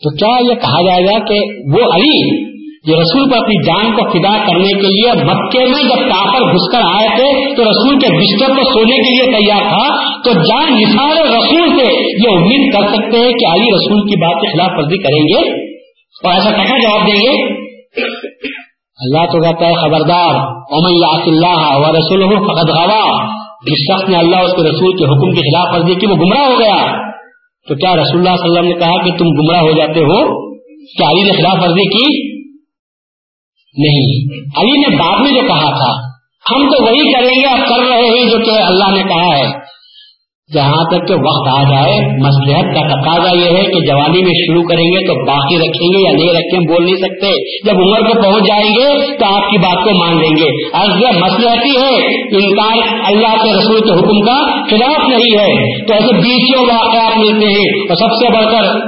تو کیا یہ کہا جائے گا کہ وہ علی جو رسول کو اپنی جان کو فدا کرنے کے لیے مکے میں جب کافر گھس کر آئے تھے تو رسول کے بستر پر سونے کے لیے تیار تھا، تو جان نثار رسول سے یہ امید کر سکتے ہیں کہ علی رسول کی بات کے خلاف ورزی کریں گے۔ اور ایسا کیسا جواب دیں گے؟ اللہ تو کہتا ہے، خبردار امن اللہ و رسول فقط غوا۔ جس شخص نے اللہ اس کے رسول کے حکم کی خلاف ورزی کی وہ گمراہ ہو گیا۔ تو کیا رسول اللہ صلی اللہ علیہ وسلم نے کہا کہ تم گمراہ ہو جاتے ہو؟ کیا علی نے خلاف ورزی کی؟ نہیں۔ علی نے بعد میں جو کہا تھا، ہم تو وہی کریں گے اب کر رہے ہیں جو کہ اللہ نے کہا ہے۔ جہاں تک کہ وقت آ جائے مسلحت کا تقاضا یہ ہے کہ جوانی میں شروع کریں گے تو باقی رکھیں گے یا نہیں رکھیں بول نہیں سکتے۔ جب عمر کو پہنچ جائیں گے تو آپ کی بات کو مان لیں گے۔ اور مسلحتی ہے، انکار اللہ کے رسول کے حکم کا خلاف نہیں ہے۔ تو ایسے بیچوں واقعات ملتے ہیں۔ اور سب سے بڑھ کر،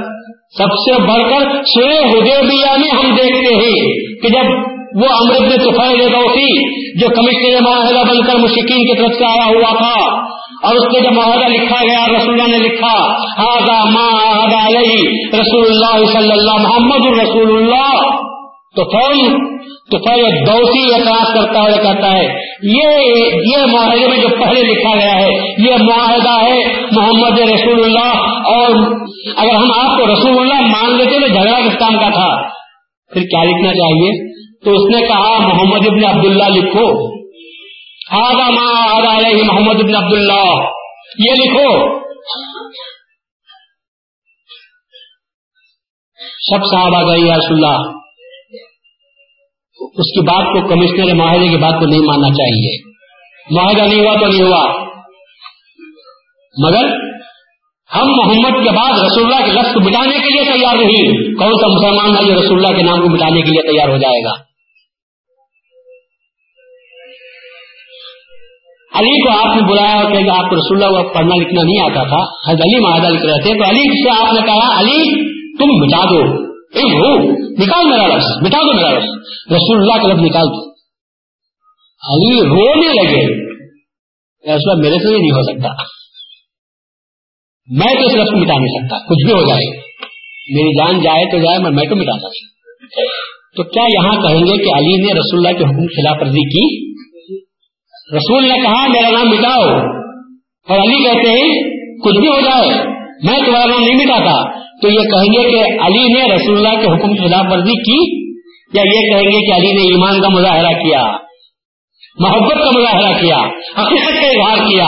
سب سے بڑھ کر سوئے حدیبیہ میں ہم دیکھتے ہیں کہ جب وہ امرت میں طوفان دوسی جو کمشنر معاہدہ بن کر مشکین کی طرف سے آیا ہوا تھا اور اس میں جب معاہدہ لکھا گیا، رسول اللہ نے لکھا ہاضا ماہدہ علیہ رسول اللہ صلی اللہ، محمد الرسول اللہ. تو فوری تو پھر دوسی اعتراض کرتا ہے، کہتا ہے، یہ یہ معاہدے میں جو پہلے لکھا گیا ہے، یہ معاہدہ ہے محمد رسول اللہ اور اگر ہم آپ کو رسول اللہ مان لیتے تو جھگڑا کس کام کا تھا؟ پھر کیا لکھنا چاہیے؟ تو اس نے کہا، محمد ابن عبداللہ لکھو. آگا ماں آگا علیہ محمد ابن عبداللہ. یہ لکھو. سب صاحب آ گئی رسول اللہ. اس کی بات کو کمشنر معاہدے کی بات کو نہیں ماننا چاہیے۔ معاہدہ نہیں ہوا تو نہیں ہوا۔ مگر ہم محمد کے بعد رسول اللہ کے لفظ کو مٹانے کے لیے تیار نہیں۔ کون سا مسلمان ہے جو رسول اللہ کے نام کو مٹانے کے لیے تیار ہو جائے گا؟ علی کو آپ نے بلایا اور کہ آپ کو رسول اللہ کو پڑھنا لکھنا نہیں آتا تھا، حضرت علی معاہدہ لکھ رہے تھے، تو علی سے آپ نے کہا، علی، تم مٹا دو۔ نکال میرا لفظ مٹا دو میرا لفظ رسول اللہ کا لفظ نکال دو۔ علی رونے لگے۔ ایسا میرے سے نہیں ہو سکتا۔ میں تو اس لفظ کو مٹا نہیں سکتا، کچھ بھی ہو جائے۔ میری جان جائے تو جائے میں تو مٹا سکتا۔ تو کیا یہاں کہیں گے کہ علی نے رسول اللہ کے حکم خلاف ورزی کی؟ رسول نے کہا، میرا نام مٹاؤ. اور علی کہتے ہیں، کچھ بھی ہو جائے، میں تمہارا نام نہیں مٹاتا. تو یہ کہیں گے کہ علی نے رسول اللہ کے حکم کی خلاف ورزی کی یا یہ کہیں گے کہ علی نے ایمان کا مظاہرہ کیا، محبت کا مظاہرہ کیا، حقیقت کا اظہار کیا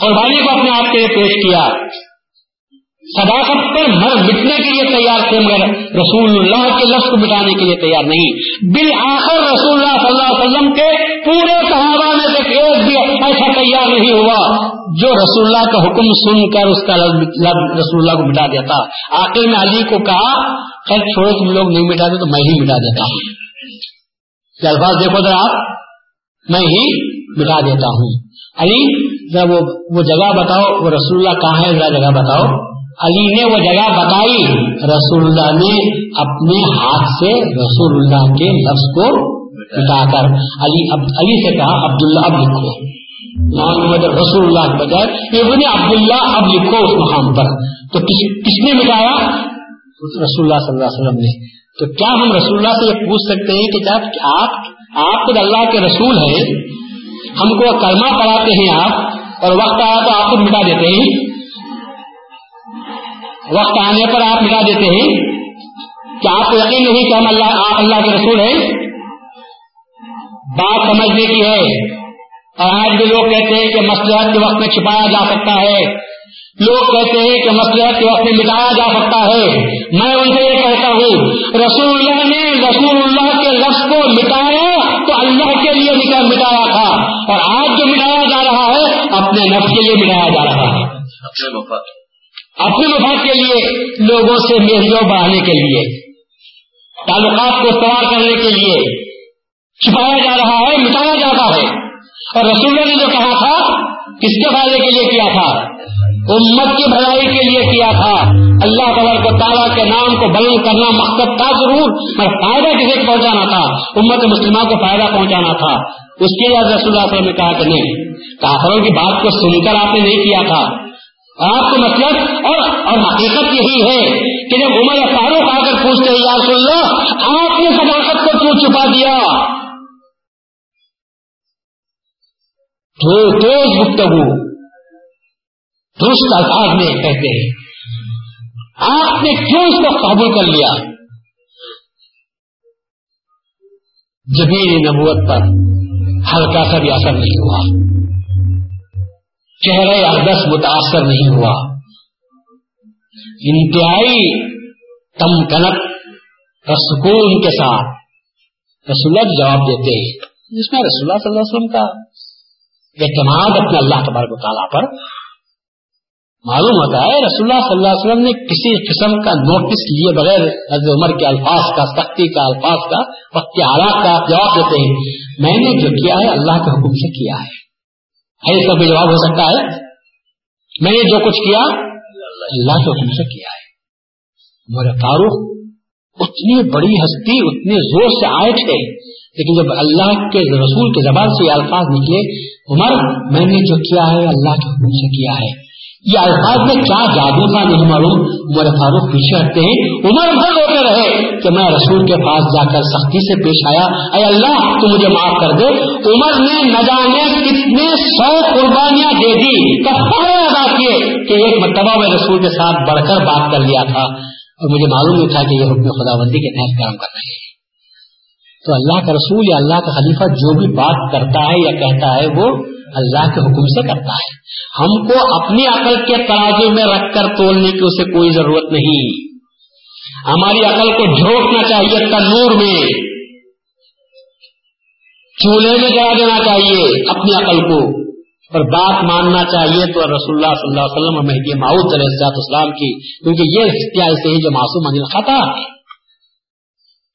قربانی کو اپنے آپ کے لیے پیش کیا؟ صداقت پر مر مٹنے کے لیے تیار تھے، مگر رسول اللہ کے لفظ کو مٹانے کے لیے تیار نہیں۔ بالآخر رسول اللہ صلی اللہ علیہ وسلم کے پورے صحابہ میں سے ایک بھی ایسا تیار نہیں ہوا جو رسول اللہ کا حکم سن کر اس کا لفظ رسول اللہ کو مٹا دیتا۔ آخر میں علی کو کہا، خیر چھوڑو، تم لوگ نہیں مٹاتے تو میں ہی مٹا دیتا۔ ہوں الفاظ دیکھو ذرا آپ، میں ہی مٹا دیتا ہوں۔ علی، ذرا وہ جگہ بتاؤ، وہ رسول اللہ کہاں ہے، ذرا جگہ بتاؤ۔ علی نے وہ جگہ بتائی رسول اللہ نے اپنے ہاتھ سے رسول اللہ کے لفظ کو مٹا کر علی علی سے کہا، عبداللہ اب لکھو۔ محمد رسول اللہ کے بجائے ابن عبداللہ اب لکھو اس مقام پر۔ تو کس نے مٹایا رسول اللہ صلی اللہ علیہ وسلم نے۔ تو کیا ہم رسول اللہ سے یہ پوچھ سکتے ہیں کہ جب آپ آپ خود اللہ کے رسول ہیں، ہم کو کلمہ پڑھاتے ہیں آپ اور وقت آیا تو آپ کو مٹا دیتے ہیں۔ وقت آنے پر آپ مٹا دیتے ہیں کیا آپ کو یقین نہیں کہ ہم اللہ آپ اللہ کے رسول ہیں۔ بات سمجھنے کی ہے۔ اور آج بھی لوگ کہتے ہیں کہ مسلحت کے وقت میں چھپایا جا سکتا ہے۔ لوگ کہتے ہیں کہ مسلحت کے وقت میں مٹایا جا سکتا ہے۔ میں ان سے یہ کہتا ہوں، رسول اللہ نے رسول اللہ کے لفظ کو مٹایا تو اللہ کے لیے مٹایا تھا۔ اور آج جو مٹایا جا رہا ہے، اپنے نفس کے لیے مٹایا جا رہا ہے۔ اپنے مفاد کے لیے، لوگوں سے میریوں بڑھانے کے لیے، تعلقات کو استعمال کرنے کے لیے چھپایا جا رہا ہے، مٹایا جاتا ہے۔ اور رسول نے جو کہا تھا کس کے فائدے کے لیے کیا تھا؟ امت کی بھلائی کے لیے کیا تھا؟ اللہ تعالیٰ کو تعالیٰ کے نام کو بلند کرنا مقصد تھا ضرور پر فائدہ کسی کو پہنچانا تھا؟ امت مسلمان کو فائدہ پہنچانا تھا۔ اس کے لیے رسول اللہ وسلم نے کہا کہ نہیں، کافروں کی بات کو سن کر آپ نے نہیں کیا تھا۔ آپ کو مطلب اور اور حقیقت یہی ہے کہ جب عمر فاروق آ کر پوچھتے ہیں یا رسول اللہ آپ نے صداقت کو کیوں چھپا دیا؟ تیز گفتگو درست الفاظ میں کہتے ہیں۔ آپ نے کیوں اس کو قابو کر لیا؟ جبین نبوت پر ہلکا سا بھی اثر نہیں ہوا۔ چہرے اقدس متاثر نہیں ہوا۔ انتہائی تم کنک سکون کے ساتھ رسول جواب دیتے جس میں رسول اللہ صلی اللہ علیہ وسلم کا اعتماد اپنے اللہ تبارک تعالیٰ پر معلوم ہوتا ہے۔ رسول اللہ صلی اللہ علیہ وسلم نے کسی قسم کا نوٹس لیے بغیر حضرت عمر کے الفاظ کا، سختی کا الفاظ کا، وقت کے حالات کا جواب دیتے ہیں۔ میں نے جو کیا ہے، اللہ کے حکم سے کیا ہے۔ اس کا بھی جواب ہو سکتا ہے؟ میں نے جو کچھ کیا، اللہ کے حکم سے کیا ہے۔ عمر فاروق اتنی بڑی ہستی، اتنے زور سے آئے تھے لیکن جب اللہ کے رسول کے زبان سے یہ الفاظ نکلے، عمر، میں نے جو کیا ہے، اللہ کے حکم سے کیا ہے۔ یہ الفاظ میں کیا جادو تھا نہیں معلوم، عمر فاروق پیچھے ہٹتے ہیں، عمر بھر ہوتے رہے کہ میں رسول کے پاس جا کر سختی سے پیش آیا، اے اللہ، تو مجھے معاف کر دے۔ عمر نے نہ جانے کتنے سو قربانیاں دے دی ادا کیے کہ ایک مرتبہ میں رسول کے ساتھ بڑھ کر بات کر لیا تھا۔ اور مجھے معلوم نہیں تھا کہ یہ حکم خدا بندی کے تحت کام کر رہے ہیں۔ تو اللہ کا رسول یا اللہ کا خلیفہ جو بھی بات کرتا ہے یا کہتا ہے، وہ اللہ کے حکم سے کرتا ہے۔ ہم کو اپنی عقل کے ترازو میں رکھ کر تولنے کی اسے کوئی ضرورت نہیں۔ ہماری عقل کو جھوٹنا چاہیے تنور میں۔ چولہے میں جلا دینا چاہیے اپنی عقل کو۔ اور بات ماننا چاہیے تو رسول اللہ صلی اللہ علیہ وسلم اور مہدی معاؤد علیہ اسلام کی، کیونکہ یہ کیا ایسے ہی جو معصوم انل خطا۔ ہے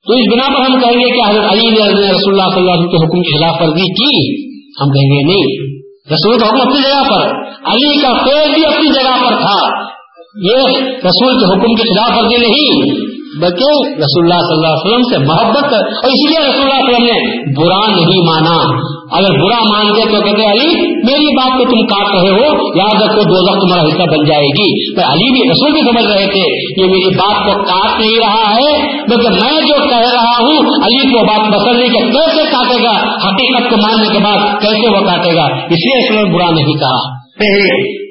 تو اس بنا پر ہم کہیں گے کہ حضرت علی نے رسول اللہ صلی اللہ علیہ وسلم کے حکم کی خلاف ورزی کی۔ ہم کہیں گے نہیں۔ رسول کا حکم اپنی جگہ پر، علی کا فیل بھی اپنی جگہ پر تھا۔ یہ رسول کے حکم کی خلاف ورزی نہیں۔ بلکہ رسول اللہ صلی اللہ علیہ وسلم سے محبت اور اسی لیے رسول اللہ علیہ وسلم نے برا نہیں مانا۔ اگر برا مانتے تو کہتے علی، میری بات کو تم کاٹ رہے ہو۔ یاد رکھو، دو لفظ تمہارا حصہ بن جائے گی۔ تو علی بھی رسول بھی سمجھ رہے تھے یہ میری بات کو کاٹ نہیں رہا ہے، بلکہ میں جو کہہ رہا ہوں، علی کو بات پسند نہیں کہ کیسے کاٹے گا، حقیقت کو ماننے کے بعد کیسے وہ کاٹے گا۔ اس لیے اس نے برا نہیں کہا۔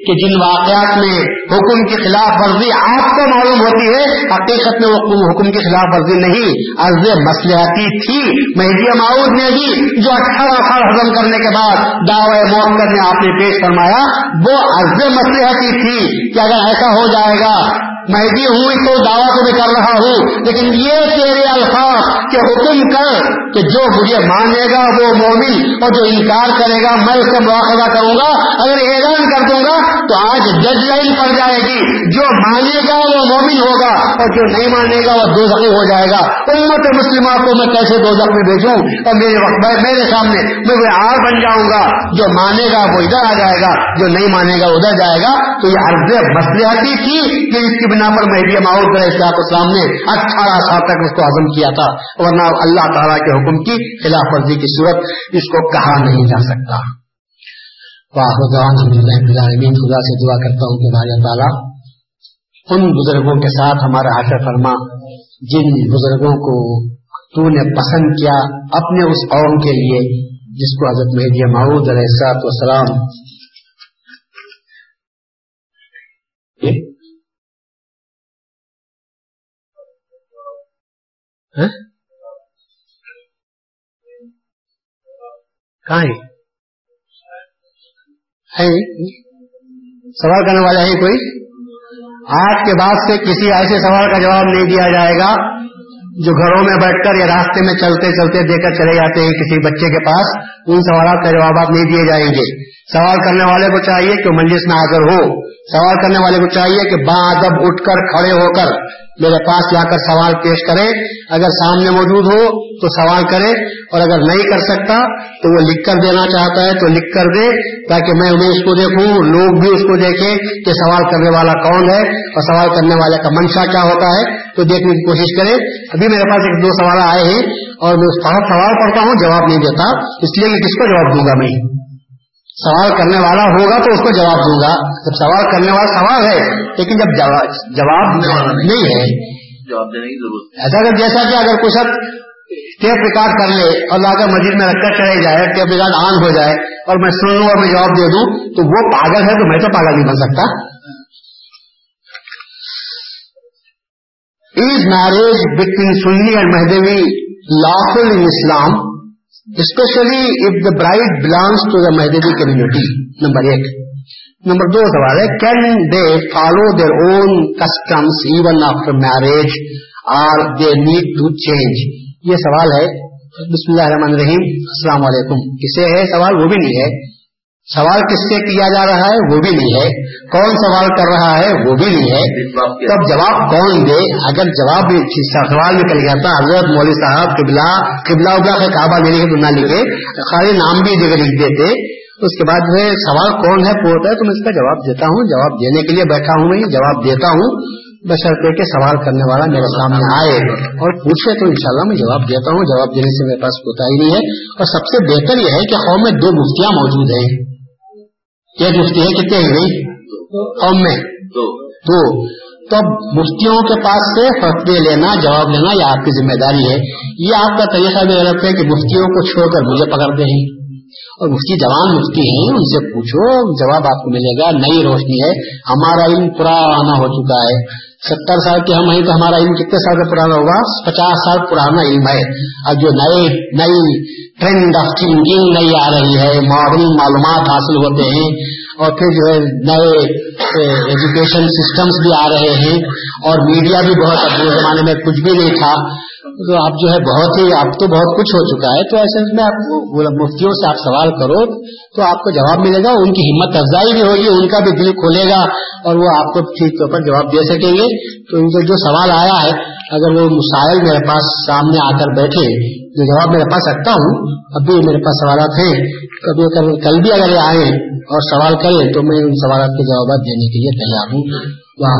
کہ جن واقعات میں حکم کی خلاف ورزی آپ کو معلوم ہوتی ہے، حقیقت میں وہ حکم کی خلاف ورزی نہیں۔ عرض مسلحتی تھی۔ مہدی معاؤد نے بھی جو اٹھارہ سال ہزم کرنے کے بعد دعوی محمد نے آپ نے پیش فرمایا، وہ عرض مسلحتی تھی کہ اگر ایسا ہو جائے گا میں بھی ہوں تو دعویٰ کو بھی کر رہا ہوں۔ لیکن یہ تیرے الفاظ کہ حکم کر کہ جو مجھے مانے گا وہ مومن اور جو انکار کرے گا، میں اس کا مواخذہ کروں گا۔ اگر اعلان کر دوں گا تو آج جج لائن پڑ جائے گی۔ جو مانے گا وہ مومن ہوگا اور جو نہیں مانے گا وہ دو زخمی ہو جائے گا۔ امت مسلمہ کو میں کیسے دو زخمی بھیجوں؟ اور میرے میرے سامنے میں وہ آر بن جاؤں گا، جو مانے گا وہ ادھر آ جائے گا، جو نہیں مانے گا ادھر جائے گا۔ تو یہ عرض مسلحتی تھی کہ اس کی بنا پر مہدی ماحول کا احتیاط اسلام نے اٹھارہ سال تک اس کو عزم کیا تھا، ورنہ اللہ تعالیٰ کے حکم کی خلاف ورزی کی صورت اس کو کہا نہیں جا سکتا۔ العالمین، خدا سے دعا کرتا ہوں کہ بھائی تعالیٰ ان بزرگوں کے ساتھ ہمارا حشر فرما، جن بزرگوں کو تو نے پسند کیا اپنے اس قوم کے لیے، جس کو حضرت مہدی معود علیہ السلام ہاں؟ کہاں ہے سوال کرنے والا ہے کوئی؟ آج کے بعد سے کسی ایسے سوال کا جواب نہیں دیا جائے گا جو گھروں میں بیٹھ کر یا راستے میں چلتے چلتے دے کر چلے جاتے ہیں کسی بچے کے پاس، ان سوالات کا جوابات نہیں دیے جائیں گے۔ سوال کرنے والے کو چاہیے کہ منجس میں حاضر ہو۔ سوال کرنے والے کو چاہیے کہ با ادب اٹھ کر کھڑے ہو کر میرے پاس جا کر سوال پیش کرے، اگر سامنے موجود ہو تو سوال کرے، اور اگر نہیں کر سکتا تو وہ لکھ کر دینا چاہتا ہے تو لکھ کر دے، تاکہ میں انہیں اس کو دیکھوں، لوگ بھی اس کو دیکھیں کہ سوال کرنے والا کون ہے اور سوال کرنے والے کا منشا کیا ہوتا ہے، تو دیکھنے کی کوشش کرے۔ ابھی میرے پاس ایک دو سوال آئے ہیں اور میں سوال پڑھتا ہوں، جواب نہیں دیتا، اس لیے میں کس کو جواب دوں گا میں؟ سوال کرنے والا ہوگا تو اس کو جواب دوں گا۔ جب سوال کرنے والا سوال ہے لیکن جب جواب نہیں ہے جواب دینے کی ضرورت ایسا اگر جیسا کہ اگر کچھ ٹیپ ریکارڈ کر لے اور لا کر مسجد میں رکھ کر چلے جائے ٹیپ ریکارڈ آن ہو جائے اور میں سن لوں اور میں جواب دے دوں تو وہ پاگل ہے تو میں تو پاگل نہیں بن سکتا۔ Is marriage between Sunni and Mahdavi lawful in Islam especially if the bride belongs to the Mahdi community number ایک نمبر دو سوال ہے can they follow their own customs even after marriage are they need to change یہ سوال ہے بسم اللہ الرحمن الرحیم السلام علیکم کسے ہے سوال وہ بھی نہیں ہے سوال کس سے کیا جا رہا ہے؟ وہ بھی نہیں ہے۔ کون سوال کر رہا ہے؟ وہ بھی نہیں ہے۔ تب جواب کون دے؟ اگر جواب سوال نکل گیا تھا، حضرت مولوی صاحب قبلہ قبلہ ابلا کا کعبہ دینے کے نہ لکھے۔ خالی نام بھی جگہ لکھ دیتے۔ اس کے بعد سوال کون ہے؟ پوتا ہے، تو میں اس کا جواب دیتا ہوں۔ جواب دینے کے لیے بیٹھا ہوں میں، جواب دیتا ہوں۔ بشرطے کے سوال کرنے والا میرے سامنے آئے۔ اور پوچھے تو انشاءاللہ میں جواب دیتا ہوں۔ جواب دینے سے میرے پاس کوتا ہی نہیں ہے۔ اور سب سے بہتر یہ ہے کہ قوم میں دو مفتیاں موجود ہیں۔ ایک مفتی ہے کتنے ہی گئی قوم میں؟ دو۔ تو مفتیوں کے پاس سے فتوے لینا جواب لینا یہ آپ کی ذمہ داری ہے۔ یہ آپ کا طریقہ بھی غلط ہے کہ مفتیوں کو چھوڑ کر مجھے پکڑتے ہیں اور مفتی جوان مفتی ہیں ان سے پوچھو جواب آپ کو ملے گا۔ نئی روشنی ہے۔ ہمارا علم پرانا ہو چکا ہے۔ ستر سال کے ہم ہیں تو ہمارا علم کتنے سال کا پرانا ہوگا؟ پچاس سال پرانا علم ہے۔ اب جو نئے نئی ٹرینڈ آف تھنکنگ نئی آ رہی ہے ماڈرن معلومات حاصل ہوتے ہیں۔ اور پھر جو ہے نئے ایجوکیشن سسٹمز بھی آ رہے ہیں اور میڈیا بھی بہت اپنے زمانے میں کچھ بھی نہیں تھا۔ تو آپ جو ہے بہت ہی اب تو بہت کچھ ہو چکا ہے۔ تو ایسے میں آپ کو مفتیوں سے آپ سوال کرو تو آپ کو جواب ملے گا، ان کی ہمت افزائی بھی ہوگی، ان کا بھی دل کھولے گا اور وہ آپ کو ٹھیک طور پر جواب دے سکیں گے۔ تو ان کا جو سوال آیا ہے، اگر وہ مسائل میرے پاس سامنے آ کر بیٹھے جو جواب میرے پاس رکھتا ہوں، اب بھی میرے پاس سوالات ہیں کبھی کل بھی اگر یہ آئے اور سوال کریں تو میں ان سوالات کے جوابات دینے کے لیے تیار ہوں۔ وہاں